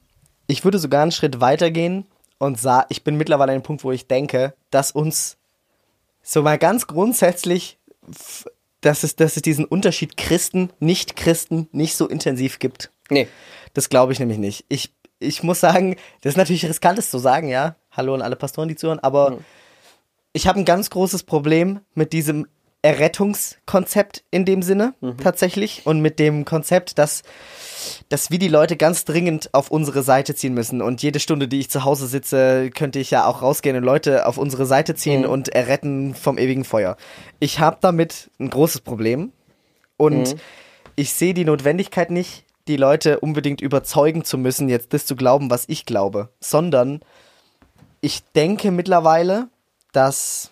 Ich würde sogar einen Schritt weiter gehen und sah, ich bin mittlerweile an dem Punkt, wo ich denke, dass uns so mal ganz grundsätzlich, dass es, dass es diesen Unterschied Christen, Nicht-Christen nicht so intensiv gibt. Nee. Das glaube ich nämlich nicht. Ich, ich muss sagen, das ist natürlich riskant, das zu sagen, ja. Hallo an alle Pastoren, die zuhören, aber ich habe ein ganz großes Problem mit diesem Errettungskonzept in dem Sinne tatsächlich und mit dem Konzept, dass, dass wir die Leute ganz dringend auf unsere Seite ziehen müssen. Und jede Stunde, die ich zu Hause sitze, könnte ich ja auch rausgehen und Leute auf unsere Seite ziehen und erretten vom ewigen Feuer. Ich habe damit ein großes Problem und ich sehe die Notwendigkeit nicht, die Leute unbedingt überzeugen zu müssen, jetzt das zu glauben, was ich glaube, sondern ich denke mittlerweile, dass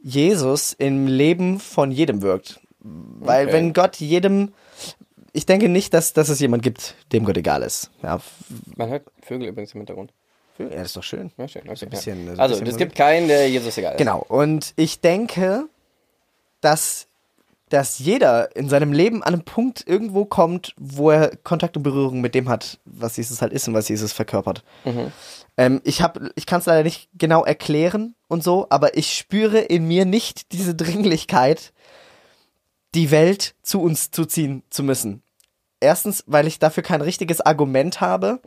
Jesus im Leben von jedem wirkt. Weil Okay. wenn Gott jedem, ich denke nicht, dass, dass es jemand gibt, dem Gott egal ist. Ja, Man hört Vögel übrigens im Hintergrund. ja das ist doch schön. Ja, schön. Okay, bisschen- ja. Also, es gibt keinen, der Jesus egal ist. Genau. Und ich denke, dass, dass jeder in seinem Leben an einem Punkt irgendwo kommt, wo er Kontakt und Berührung mit dem hat, was Jesus halt ist und was Jesus verkörpert. Ähm, ich hab, ich kann es leider nicht genau erklären und so, aber ich spüre in mir nicht diese Dringlichkeit, die Welt zu uns zu ziehen zu müssen. Erstens, weil ich dafür kein richtiges Argument habe,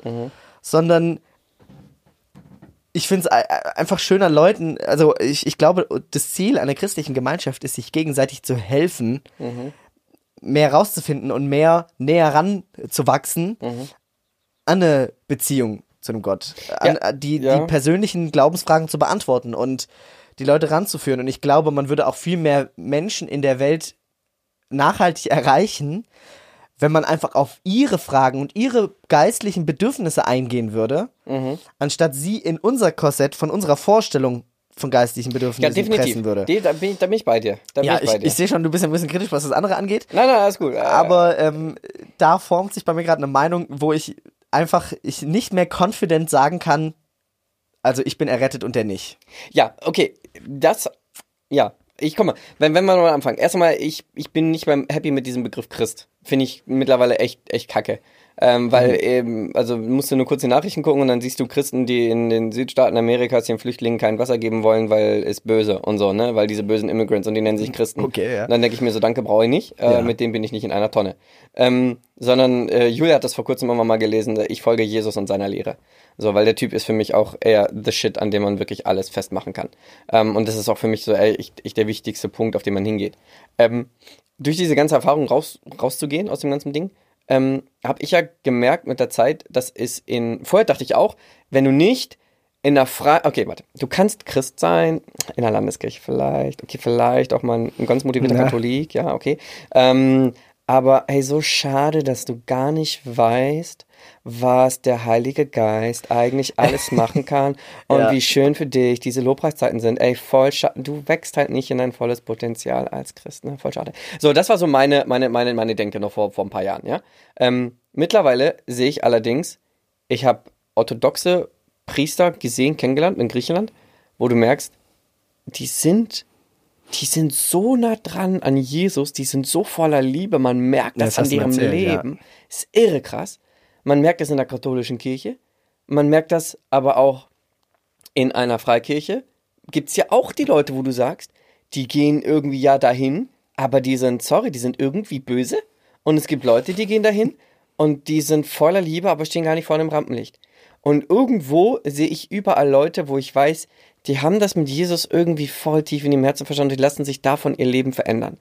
sondern ich finde es einfach schöner Leuten, also ich, ich glaube, das Ziel einer christlichen Gemeinschaft ist, sich gegenseitig zu helfen, mehr rauszufinden und mehr näher ran zu wachsen an eine Beziehung zu einem Gott, an, Ja, die, ja. die persönlichen Glaubensfragen zu beantworten und die Leute ranzuführen. Und ich glaube, man würde auch viel mehr Menschen in der Welt nachhaltig erreichen, wenn man einfach auf ihre Fragen und ihre geistlichen Bedürfnisse eingehen würde, Mhm. anstatt sie in unser Korsett von unserer Vorstellung von geistlichen Ja, Bedürfnissen definitiv. pressen würde. Die, da, bin ich, da bin ich bei dir. Da ja, ich ich, ich sehe schon, du bist ein bisschen kritisch, was das andere angeht. nein, nein, alles gut. Äh, Aber ähm, da formt sich bei mir gerade eine Meinung, wo ich einfach ich nicht mehr confident sagen kann, also ich bin errettet und der nicht. Ja, okay. Das, ja. Ich komme. Wenn, wenn wir mal anfangen. Erstmal, ich, ich bin nicht beim happy mit diesem Begriff Christ. Finde ich mittlerweile echt, echt kacke. Ähm, weil eben, also musst du nur kurz die Nachrichten gucken und dann siehst du Christen, die in den Südstaaten Amerikas den Flüchtlingen kein Wasser geben wollen, weil es böse und so, ne? Weil diese bösen Immigrants und die nennen sich Christen. Okay, ja. Dann denke ich mir so, danke, brauche ich nicht. Äh, Ja. Mit dem bin ich nicht in einer Tonne. Ähm, sondern äh, Julia hat das vor kurzem immer mal gelesen, ich folge Jesus und seiner Lehre. So, weil der Typ ist für mich auch eher the shit, an dem man wirklich alles festmachen kann. Ähm, und das ist auch für mich so ey, echt, echt der wichtigste Punkt, auf den man hingeht. Ähm, durch diese ganze Erfahrung raus, rauszugehen aus dem ganzen Ding, ähm, habe ich ja gemerkt mit der Zeit, dass es in. Vorher dachte ich auch, wenn du nicht in der Frage. Okay, warte. Du kannst Christ sein, in der Landeskirche vielleicht, okay, vielleicht auch mal ein, ein ganz motivierter Ja. Katholik, ja, okay. Ähm, Aber ey, so schade, dass du gar nicht weißt, was der Heilige Geist eigentlich alles machen kann und Ja. wie schön für dich diese Lobpreiszeiten sind. Ey, voll schade. Du wächst halt nicht in dein volles Potenzial als Christ, ne? Voll schade. So, das war so meine, meine, meine, meine Denke noch vor, vor ein paar Jahren, ja. Ähm, mittlerweile sehe ich allerdings, ich habe orthodoxe Priester gesehen, kennengelernt in Griechenland, wo du merkst, die sind, die sind so nah dran an Jesus, die sind so voller Liebe, man merkt das, Das an ihrem erzählt, ja. Leben. Ist irre krass. Man merkt das in der katholischen Kirche, man merkt das aber auch in einer Freikirche. Gibt es ja auch die Leute, wo du sagst, die gehen irgendwie ja dahin, aber die sind, sorry, die sind irgendwie böse. Und es gibt Leute, die gehen dahin und die sind voller Liebe, aber stehen gar nicht vor einem Rampenlicht. Und irgendwo sehe ich überall Leute, wo ich weiß, die haben das mit Jesus irgendwie voll tief in ihrem Herzen verstanden, die lassen sich davon ihr Leben verändern.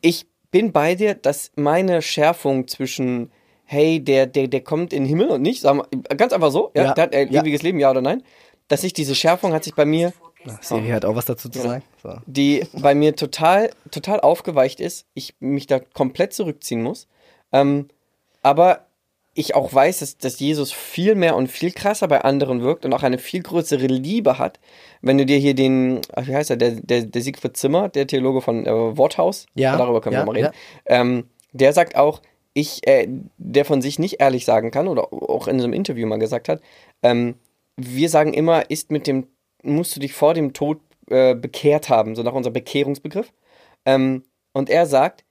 Ich bin bei dir, dass meine Schärfung zwischen, hey, der, der, der kommt in den Himmel und nicht, sagen wir, ganz einfach so, ja, Ja, der hat ein ja. ewiges Leben, ja oder nein, dass ich diese Schärfung hat sich bei mir Siri hat auch was dazu zu sagen. So. die bei mir total, total aufgeweicht ist, ich mich da komplett zurückziehen muss. Ähm, aber ich auch weiß, dass, dass Jesus viel mehr und viel krasser bei anderen wirkt und auch eine viel größere Liebe hat. Wenn du dir hier den, ach, wie heißt er, der, der, der Siegfried Zimmer, der Theologe von äh, Worthaus, Ja, darüber können ja, wir mal reden, ähm, der sagt auch, ich, äh, der von sich nicht ehrlich sagen kann oder auch in so einem Interview mal gesagt hat, ähm, wir sagen immer, ist mit dem, musst du dich vor dem Tod äh, bekehrt haben, so nach unserem Bekehrungsbegriff. Ähm, und er sagt,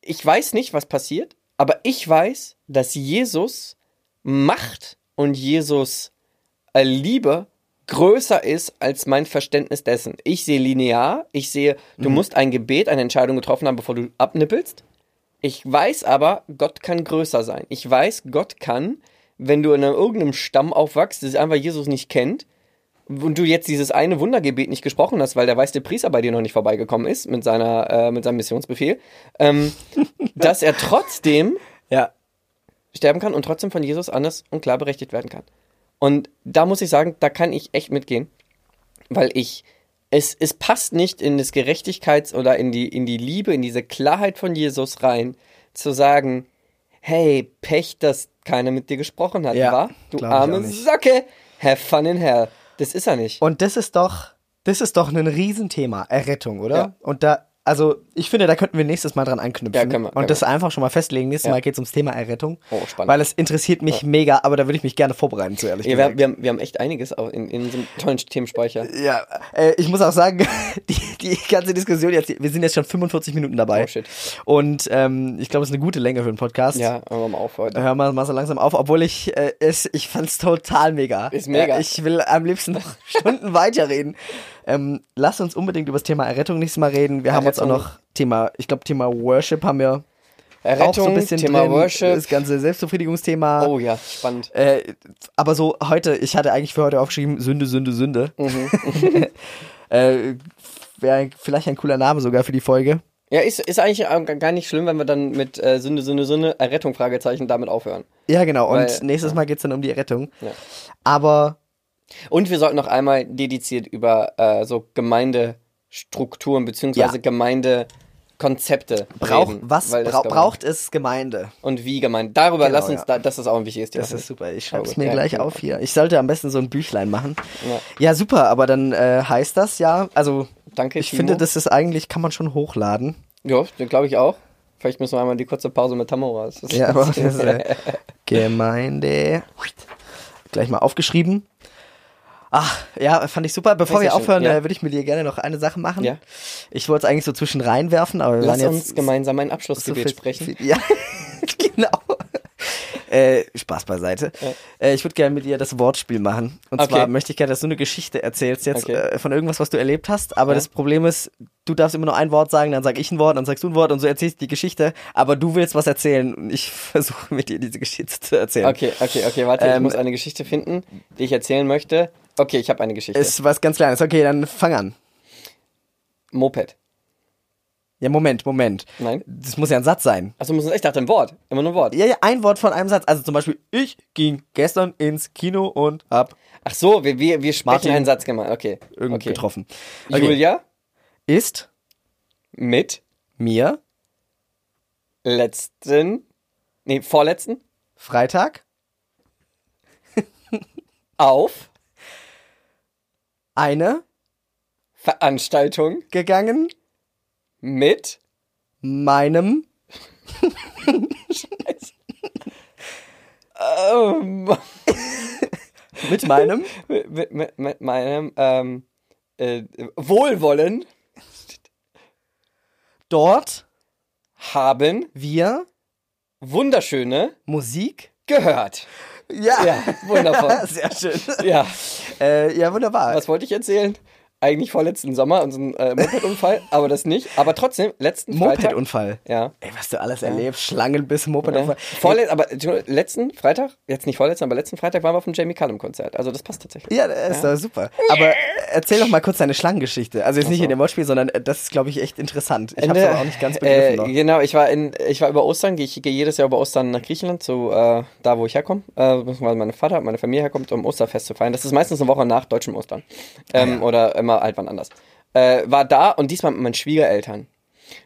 ich weiß nicht, was passiert, aber ich weiß, dass Jesus Macht und Jesus äh, Liebe größer ist als mein Verständnis dessen. Ich sehe linear, ich sehe, du musst ein Gebet, eine Entscheidung getroffen haben, bevor du abnippelst. Ich weiß aber, Gott kann größer sein. Ich weiß, Gott kann, wenn du in einem, irgendeinem Stamm aufwachst, das einfach Jesus nicht kennt, und du jetzt dieses eine Wundergebet nicht gesprochen hast, weil der weiße Priester bei dir noch nicht vorbeigekommen ist mit, seiner, äh, mit seinem Missionsbefehl, ähm, dass er trotzdem Ja. sterben kann und trotzdem von Jesus anders und klar berechtigt werden kann. Und da muss ich sagen, da kann ich echt mitgehen, weil ich, es, es passt nicht in das Gerechtigkeits- oder in die, in die Liebe, in diese Klarheit von Jesus rein, zu sagen, hey, Pech, dass keiner mit dir gesprochen hat, Ja, wa? Du arme. Socke, have fun in hell. Das ist er nicht. Und das ist doch, das ist doch ein Riesenthema, Errettung, oder? Ja. Und da, also ich finde, da könnten wir nächstes Mal dran anknüpfen. Ja, können wir, können und das einfach schon mal festlegen. Nächstes Ja. Mal geht es ums Thema Errettung. Oh, spannend. Weil es interessiert mich mega, aber da würde ich mich gerne vorbereiten, zu ehrlich Ja, wir, gesagt. wir, haben, wir haben echt einiges auch in, in unserem tollen Themenspeicher. Ja, äh, ich muss auch sagen, die, die ganze Diskussion jetzt, wir sind jetzt schon 45 Minuten dabei. Oh, shit. Und ähm, ich glaube, es ist eine gute Länge für einen Podcast. Ja, hören wir mal auf heute. Hör mal, mal so langsam auf, obwohl ich äh, es, ich fand's total mega. Ist mega. Äh, ich will am liebsten noch Stunden weiterreden. Ähm, lass uns unbedingt über das Thema Errettung nächstes Mal reden. Wir haben uns auch Errettung. noch Thema, ich glaube Thema Worship haben wir auch so Errettung, ein bisschen Thema drin. Worship. Das ganze Selbstbefriedigungsthema. Oh ja, spannend. Äh, aber so heute, ich hatte eigentlich für heute aufgeschrieben Sünde, Sünde, Sünde. Mhm. äh, Wäre vielleicht ein cooler Name sogar für die Folge. Ja, ist, ist eigentlich gar nicht schlimm, wenn wir dann mit äh, Sünde, Sünde, Sünde, Errettung, Fragezeichen damit aufhören. Ja, genau. Und Weil- nächstes Mal geht's dann um die Errettung. Ja. Aber Und wir sollten noch einmal dediziert über äh, so Gemeindestrukturen beziehungsweise Ja. Gemeindekonzepte brauch, reden. was ich, braucht es Gemeinde? Und wie Gemeinde. Darüber Genau, lass uns, ja. da, das ist auch ein wichtiges Thema. Das ist super. Ich schreibe es mir Ja, gleich auf hier. Ich sollte am besten so ein Büchlein machen. Ja. Super. Aber dann äh, heißt das ja, also Danke, ich Timo. finde, das ist eigentlich, kann man schon hochladen. Ja, glaube ich auch. Vielleicht müssen wir einmal die kurze Pause mit Tamara. Ja, aber das ist, äh, Gemeinde. Gleich mal aufgeschrieben. Ach, ja, fand ich super. Bevor wir aufhören, ja. äh, würde ich mit dir gerne noch eine Sache machen. Ja. Ich wollte es eigentlich so zwischen reinwerfen, aber wir Lass waren uns jetzt gemeinsam ein so Abschlussgebet viel- sprechen. viel- Ja, genau. Äh, Spaß beiseite. Ja. Äh, ich würde gerne mit dir das Wortspiel machen. Und Okay. zwar möchte ich gerne, dass du eine Geschichte erzählst jetzt Okay. äh, von irgendwas, was du erlebt hast. Aber Ja. das Problem ist, du darfst immer nur ein Wort sagen, dann sag ich ein Wort, dann sagst du ein Wort und so erzählst du die Geschichte. Aber du willst was erzählen und ich versuche mit dir diese Geschichte zu erzählen. Okay, okay, okay, warte, ich Ähm, muss eine Geschichte finden, die ich erzählen möchte. Okay, ich habe eine Geschichte. Ist was ganz Kleines. Okay, dann fang an. Moped. Ja, Moment, Moment. Nein? Das muss ja ein Satz sein. Achso, muss ich dachte ein Wort. Immer nur ein Wort. Ja, ja, ein Wort von einem Satz. Also zum Beispiel, ich ging gestern ins Kino und hab Ach so, wir, wir, wir sprechen einen Satz gemeint. Okay. irgend okay. getroffen. Okay. Julia Ist mit mir letzten, nee, vorletzten Freitag auf eine Veranstaltung gegangen mit meinem ähm, mit meinem mit, mit, mit meinem ähm, äh, Wohlwollen dort haben wir wunderschöne Musik gehört. Ja, Ja, wundervoll. sehr schön Ja, äh, ja wunderbar was wollte ich erzählen? Eigentlich vorletzten Sommer, unseren äh, Mopedunfall, aber das nicht. Aber trotzdem, letzten Freitag. Mopedunfall Ja. ey was du alles erlebst Schlangenbiss Mopedunfall ja. Vorle aber letzten Freitag, jetzt nicht vorletzten, aber letzten Freitag waren wir auf dem Jamie Cullum Konzert. Also das passt tatsächlich. Ja, das ist doch super. Aber erzähl doch mal kurz deine Schlangengeschichte. Also jetzt nicht in dem Wortspiel, sondern äh, das ist, glaube ich, echt interessant. Ich habe es aber auch nicht ganz begriffen äh, noch. Genau, ich war in, ich war über Ostern, ich gehe jedes Jahr über Ostern nach Griechenland, zu äh, da wo ich herkomme, äh, beziehungsweise meine Vater, meine Familie herkommt, um Osterfest zu feiern. Das ist meistens eine Woche nach deutschem Ostern. Ähm, Oder immer halt wann anders. Äh, war da und diesmal mit meinen Schwiegereltern.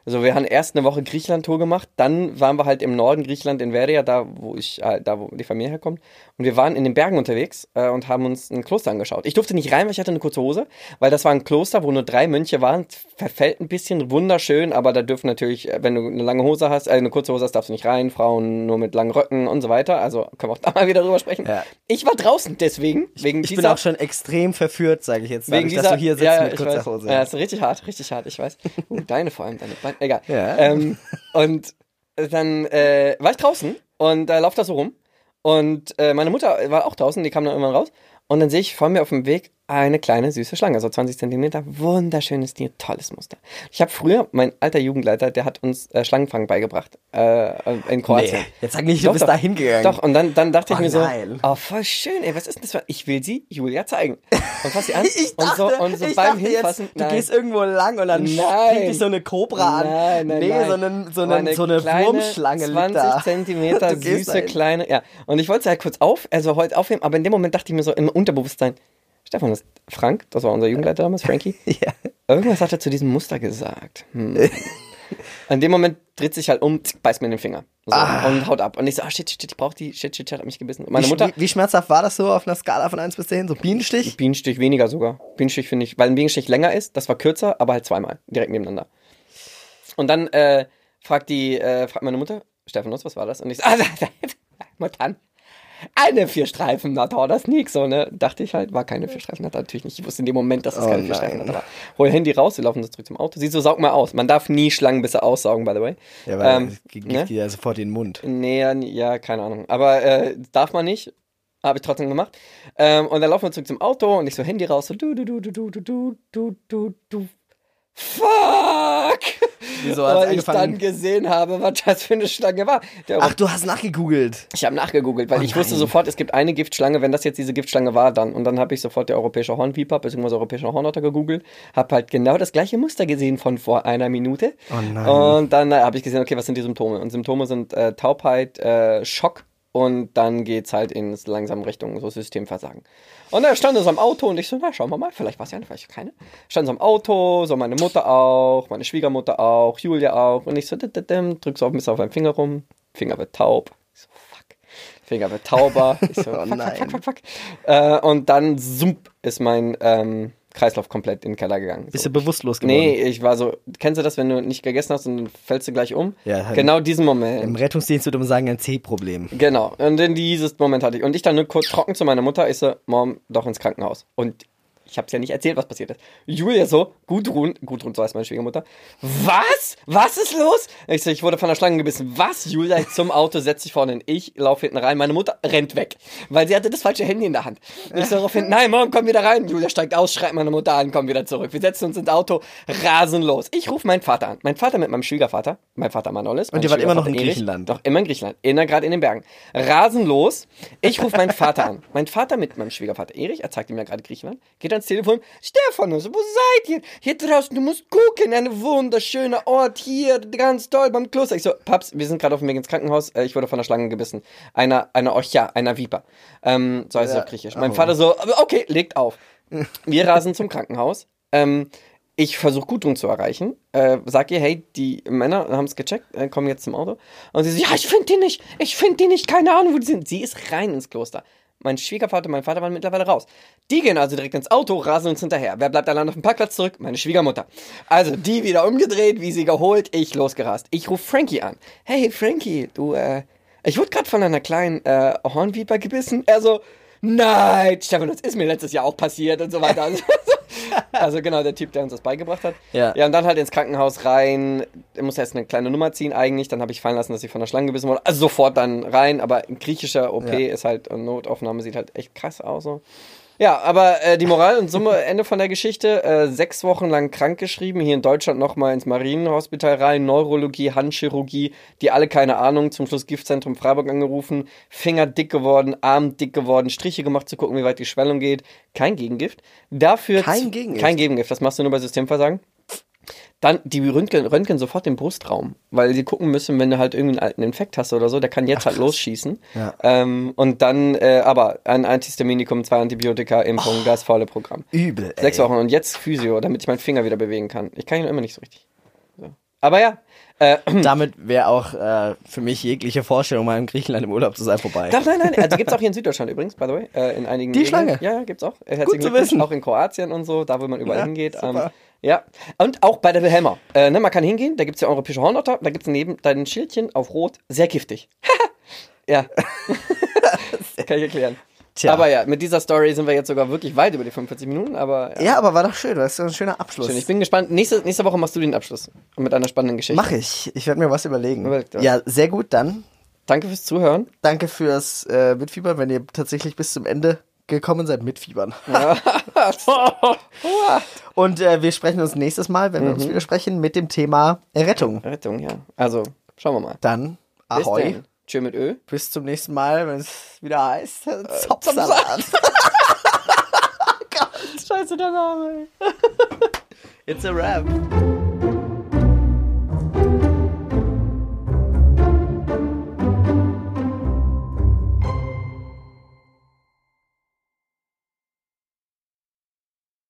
Also wir haben erst eine Woche Griechenland-Tour gemacht, dann waren wir halt im Norden Griechenland in Veria, da wo ich, äh, da wo die Familie herkommt. Und wir waren in den Bergen unterwegs äh, und haben uns ein Kloster angeschaut. Ich durfte nicht rein, weil ich hatte eine kurze Hose, weil das war ein Kloster, wo nur drei Mönche waren. Verfällt ein bisschen, wunderschön, aber da dürfen natürlich, äh, wenn du eine lange Hose hast, äh, eine kurze Hose hast, darfst du nicht rein. Frauen nur mit langen Röcken und so weiter. Also können wir auch da mal wieder drüber sprechen. Ja. Ich war draußen deswegen, wegen Ich dieser... bin auch schon extrem verführt, sage ich jetzt, Wegen dadurch, dieser, dass du hier sitzt ja, mit kurzer weiß. Hose. Ja, ist richtig hart, richtig hart, ich weiß. Uh, deine vor allem, deine Beine. Egal. Ja. Ähm, und dann äh, war ich draußen und da äh, lauft das so rum. Und äh, meine Mutter war auch draußen, die kam dann irgendwann raus. Und dann sehe ich vor mir auf dem Weg eine kleine süße Schlange, so 20 Zentimeter, wunderschönes Tier, tolles Muster. Ich habe früher, mein alter Jugendleiter, der hat uns äh, Schlangenfang beigebracht äh, in Kroatien. Nee, jetzt sag nicht, du Doch, bist doch. da hingegangen. Doch, und dann, dann dachte ich Oh mir so, nein. oh, voll schön, ey, was ist denn das für, ich will sie Julia zeigen. Und fass sie an Ich dachte, und so, und so ich beim dachte Hinfassen, jetzt, du gehst irgendwo lang und dann Nein. springt dich so eine Cobra an. Nein, nein, nee, nein. so, eine, so, War eine, so eine Wurmschlange 20 liegt da. Zentimeter süße kleine, ja. Und ich wollte sie halt kurz auf, also heute aufheben, aber in dem Moment dachte ich mir so im Unterbewusstsein, Stefan, das Frank, das war unser Jugendleiter damals, Frankie, Ja. irgendwas hat er zu diesem Muster gesagt. Hm. In dem Moment dreht sich halt um, zick, beißt mir in den Finger. So, Und haut ab. Und ich so, ah, shit, shit, shit, ich brauch die, shit, shit, shit, hat mich gebissen. Und meine wie, Mutter, Wie, wie schmerzhaft war das so auf einer Skala von 1 bis 10? So Bienenstich? Bienenstich weniger sogar. Bienenstich finde ich, weil ein Bienenstich länger ist, das war kürzer, aber halt zweimal, direkt nebeneinander. Und dann äh, fragt die, äh, fragt meine Mutter, Stephanus, was war das? Und ich so, ah, Mutter, eine Vierstreifen Natter, das nix, so, ne? Dachte ich halt, war keine Vierstreifen Natter, natürlich nicht. Ich wusste in dem Moment, dass es Oh keine nein. Vierstreifen Natter war. Hol Handy raus, wir laufen so zurück zum Auto. Sie so, saug mal aus. Man darf nie Schlangenbisse aussaugen, by the way. Ja, weil Ähm, gibt ne? die ja sofort in den Mund. Nee, ja, keine Ahnung. Aber äh, darf man nicht. Habe ich trotzdem gemacht. Ähm, und dann laufen wir zurück zum Auto und ich so Handy raus, so du, du, du, du, du, du, du, du, du, du. Fuck! Wieso Weil ich dann gesehen habe, was das für eine Schlange war. Der Ach, du hast nachgegoogelt. ich habe nachgegoogelt, weil Oh ich wusste sofort, es gibt eine Giftschlange, wenn das jetzt diese Giftschlange war, dann. Und dann habe ich sofort der europäische Hornviper bzw. europäische Hornotter gegoogelt, habe halt genau das gleiche Muster gesehen von vor einer Minute. Oh nein. Und dann äh, habe ich gesehen, okay, was sind die Symptome? Und Symptome sind äh, Taubheit, äh, Schock und dann geht's halt ins langsam Richtung so Systemversagen. Und da stand so am Auto und ich so, na, schauen wir mal, vielleicht war es ja eine, vielleicht keine. Stand so am Auto, so meine Mutter auch, meine Schwiegermutter auch, Julia auch. Und ich so, drück so ein bisschen auf meinen Finger rum, Finger wird taub. Ich so, fuck. Finger wird tauber. Ich so, Oh fuck, fuck, fuck, fuck, fuck. Äh, und dann, sump, ist mein ähm, Kreislauf komplett in den Keller gegangen. Bist So. du bewusstlos geworden? Nee, ich war so, kennst du das, wenn du nicht gegessen hast und dann fällst du gleich um? Ja, halt. Genau diesen Moment. Im Rettungsdienst würde man sagen, ein C-Problem. Genau. Und in dieses Moment hatte ich. Und ich dann nur kurz trocken zu meiner Mutter, ich so, Mom, doch ins Krankenhaus. Und ich hab's ja nicht erzählt, was passiert ist. Julia so, Gudrun, Gudrun, so heißt meine Schwiegermutter. Was? Was ist los? Ich so, ich wurde von der Schlange gebissen. Was? Julia zum Auto, setzt sich vorne hin. Ich laufe hinten rein. Meine Mutter rennt weg, weil sie hatte das falsche Handy in der Hand. Ich so daraufhin, nein, Mom, komm wieder rein. Julia steigt aus, schreit meine Mutter an, komm wieder zurück. Wir setzen uns ins Auto, rasen los. Ich rufe meinen Vater an. Mein Vater mit meinem Schwiegervater, mein Vater Manolis. mein ihr wart immer noch in Erich. Griechenland? Doch, immer in Griechenland. Inner gerade in den Bergen. Rasen los. Ich rufe meinen Vater an. Mein Vater mit meinem Schwiegervater Erich, er zeigt ihm ja gerade Griechenland, geht ans Telefon. Stephanus, wo seid ihr? Hier draußen, du musst gucken, ein wunderschöner Ort hier, ganz toll beim Kloster. Ich so, Paps, wir sind gerade auf dem Weg ins Krankenhaus. Äh, Ich wurde von der Schlange gebissen. Einer, einer Orcha, einer Viper. Ähm, so heißt es Ja. auf Griechisch. Mein Oh. Vater so, okay, legt auf. Wir rasen zum Krankenhaus. Ähm, Ich versuche Gudrun zu erreichen. Äh, sag ihr, hey, die Männer haben es gecheckt, äh, kommen jetzt zum Auto. Und sie so, ja, ich finde die nicht. Ich finde die nicht. Keine Ahnung, wo die sind. Sie ist rein ins Kloster. Mein Schwiegervater und mein Vater waren mittlerweile raus. Die gehen also direkt ins Auto, rasen uns hinterher. Wer bleibt allein auf dem Parkplatz zurück? Meine Schwiegermutter. Also die wieder umgedreht, wie sie geholt, ich losgerast. Ich rufe Frankie an. Hey Frankie, du, äh, ich wurde gerade von einer kleinen äh, Hornviper gebissen. Er so, nein, Stefan, das ist mir letztes Jahr auch passiert und so weiter. Also, also genau, der Typ, der uns das beigebracht hat. Ja. Ja, und dann halt ins Krankenhaus rein. Er muss erst eine kleine Nummer ziehen eigentlich. Dann habe ich fallen lassen, dass ich von der Schlange gebissen wurde. Also sofort dann rein. Aber ein griechischer OP Ja. ist halt, eine Notaufnahme sieht halt echt krass aus. So. Ja, aber äh, die Moral und Summe, Ende von der Geschichte. Äh, sechs Wochen lang krankgeschrieben. Hier in Deutschland nochmal ins Marienhospital rein. Neurologie, Handchirurgie. Die alle keine Ahnung. Zum Schluss Giftzentrum Freiburg angerufen. Finger dick geworden, Arm dick geworden. Striche gemacht zu gucken, wie weit die Schwellung geht. Kein Gegengift. Dafür Kein Gegengift? Kein Gegengift. Das machst du nur bei Systemversagen. Dann, die röntgen, röntgen sofort den Brustraum, weil sie gucken müssen, wenn du halt irgendwie einen alten Infekt hast oder so, der kann jetzt halt losschießen. Ja. Ähm, und dann, äh, aber ein Antihistaminikum, zwei Antibiotika, Impfung, das volle Programm. Übel, ey. Sechs Wochen und jetzt Physio, damit ich meinen Finger wieder bewegen kann. Ich kann ihn immer nicht so richtig. So. Aber ja, äh, Damit wäre auch äh, für mich jegliche Vorstellung, mal in Griechenland im Urlaub zu sein, vorbei. Doch, nein, nein. Also gibt's auch hier in Süddeutschland übrigens, by the way. Äh, in einigen Die Gegenden. Schlange? Ja, ja, gibt's auch. Äh, Gut herzlichen zu Glückwunsch. wissen. Auch in Kroatien und so, da wo man überall Ja, hingeht. super. Ähm, ja. Und auch bei der Wilhelma. Äh, ne, man kann hingehen, da gibt's ja europäische Hornotter, da gibt's neben dein Schildchen auf Rot, sehr giftig. ja. kann ich erklären. Tja. Aber ja, mit dieser Story sind wir jetzt sogar wirklich weit über die 45 Minuten, aber ja. Ja, aber war doch schön. Das ist ein schöner Abschluss. Schön. Ich bin gespannt. Nächste, nächste Woche machst du den Abschluss. Mit einer spannenden Geschichte. Mach ich. Ich werde mir was überlegen. Überleg dir was. Ja, sehr gut. Dann Danke fürs Zuhören. danke fürs äh, Mitfiebern, wenn ihr tatsächlich bis zum Ende gekommen seid. Mitfiebern. Und äh, wir sprechen uns nächstes Mal, wenn wir Mhm. uns wieder sprechen, mit dem Thema Errettung. Rettung, ja. Also, schauen wir mal. Dann Ahoi. Tschö mit Ö. Bis zum nächsten Mal, wenn es wieder heißt äh, Zopfsalat. Zopfsalat. Scheiße, der Name. It's a wrap.